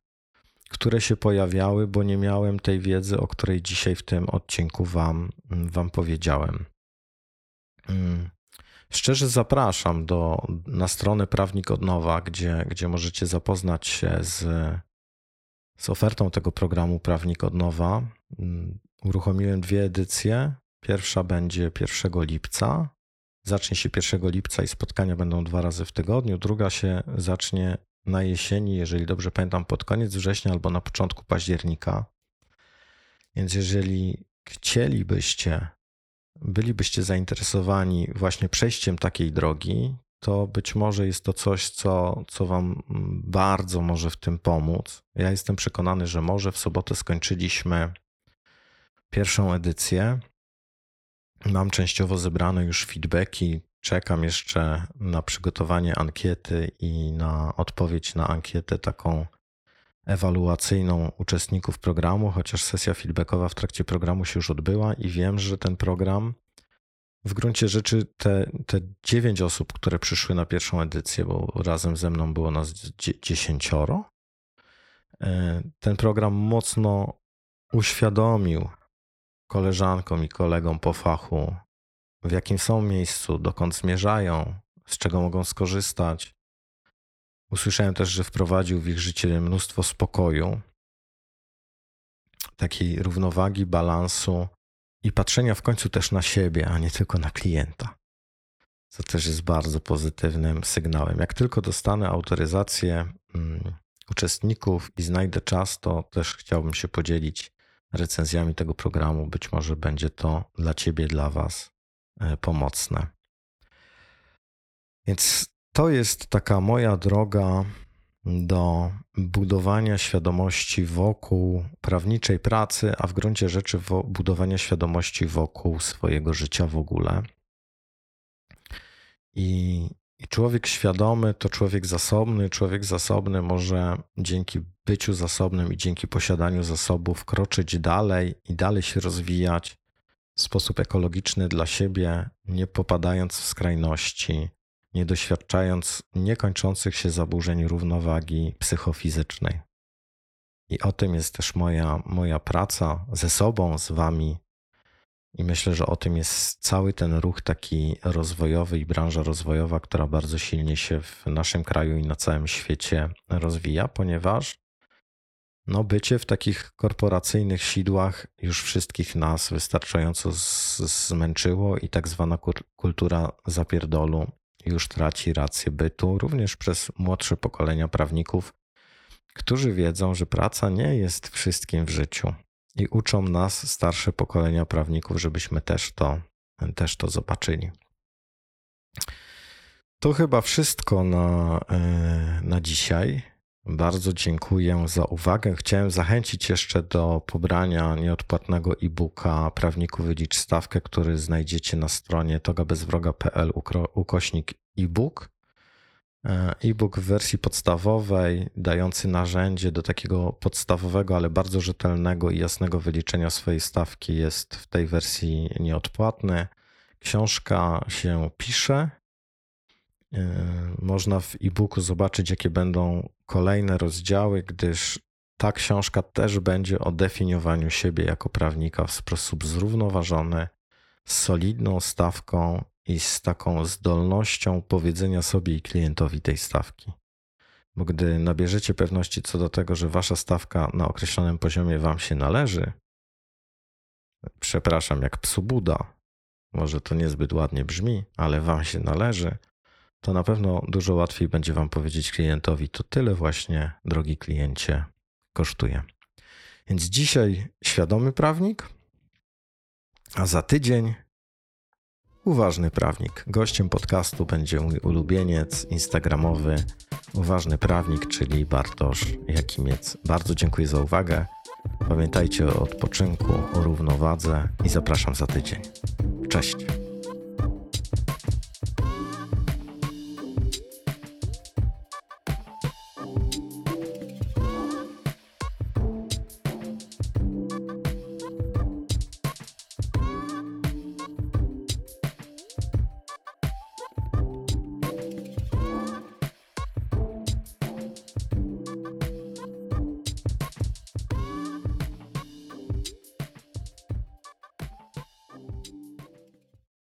które się pojawiały, bo nie miałem tej wiedzy, o której dzisiaj w tym odcinku Wam, wam powiedziałem. Mm. Szczerze zapraszam do, na stronę Prawnik od Nowa, gdzie, gdzie możecie zapoznać się z, z ofertą tego programu Prawnik od Nowa. Mm, uruchomiłem dwie edycje. Pierwsza będzie 1 lipca. Zacznie się 1 lipca i spotkania będą dwa razy w tygodniu. Druga się zacznie na jesieni, jeżeli dobrze pamiętam, pod koniec września albo na początku października. Więc jeżeli chcielibyście bylibyście zainteresowani właśnie przejściem takiej drogi, to być może jest to coś, co, co Wam bardzo może w tym pomóc. Ja jestem przekonany, że może. W sobotę skończyliśmy pierwszą edycję. Mam częściowo zebrane już feedbacki. Czekam jeszcze na przygotowanie ankiety i na odpowiedź na ankietę taką ewaluacyjną uczestników programu, chociaż sesja feedbackowa w trakcie programu się już odbyła i wiem, że ten program w gruncie rzeczy te, te dziewięć osób, które przyszły na pierwszą edycję, bo razem ze mną było nas dziesięcioro, e, ten program mocno uświadomił koleżankom i kolegom po fachu, w jakim są miejscu, dokąd zmierzają, z czego mogą skorzystać. Usłyszałem też, że wprowadził w ich życie mnóstwo spokoju, takiej równowagi, balansu i patrzenia w końcu też na siebie, a nie tylko na klienta. Co też jest bardzo pozytywnym sygnałem. Jak tylko dostanę autoryzację um, uczestników i znajdę czas, to też chciałbym się podzielić recenzjami tego programu. Być może będzie to dla Ciebie, dla Was e, pomocne. Więc to jest taka moja droga do budowania świadomości wokół prawniczej pracy, a w gruncie rzeczy budowania świadomości wokół swojego życia w ogóle. I, I, człowiek świadomy to człowiek zasobny. Człowiek zasobny może dzięki byciu zasobnym i dzięki posiadaniu zasobów kroczyć dalej i dalej się rozwijać w sposób ekologiczny dla siebie, nie popadając w skrajności, nie doświadczając niekończących się zaburzeń równowagi psychofizycznej. I o tym jest też moja, moja praca ze sobą, z Wami. I myślę, że o tym jest cały ten ruch taki rozwojowy i branża rozwojowa, która bardzo silnie się w naszym kraju i na całym świecie rozwija, ponieważ no, bycie w takich korporacyjnych sidłach już wszystkich nas wystarczająco zmęczyło i tak zwana kultura zapierdolu już traci rację bytu, również przez młodsze pokolenia prawników, którzy wiedzą, że praca nie jest wszystkim w życiu i uczą nas, starsze pokolenia prawników, żebyśmy też to, też to zobaczyli. To chyba wszystko na, e, na dzisiaj. Bardzo dziękuję za uwagę. Chciałem zachęcić jeszcze do pobrania nieodpłatnego e-booka Prawniku Wylicz Stawkę, który znajdziecie na stronie togabezwroga.pl ukośnik e-book. E, e-book w wersji podstawowej, dający narzędzie do takiego podstawowego, ale bardzo rzetelnego i jasnego wyliczenia swojej stawki, jest w tej wersji nieodpłatny. Książka się pisze. E, można w e-booku zobaczyć, jakie będą kolejne rozdziały, gdyż ta książka też będzie o definiowaniu siebie jako prawnika w sposób zrównoważony, z solidną stawką i z taką zdolnością powiedzenia sobie i klientowi tej stawki. Bo gdy nabierzecie pewności co do tego, że wasza stawka na określonym poziomie wam się należy, przepraszam, jak psu Buda, może to niezbyt ładnie brzmi, ale wam się należy, to na pewno dużo łatwiej będzie wam powiedzieć klientowi, to tyle właśnie, drogi kliencie, kosztuje. Więc dzisiaj świadomy prawnik, a za tydzień Uważny Prawnik. Gościem podcastu będzie mój ulubieniec instagramowy Uważny Prawnik, czyli Bartosz Jakimiec. Bardzo dziękuję za uwagę. Pamiętajcie o odpoczynku, o równowadze i zapraszam za tydzień. Cześć.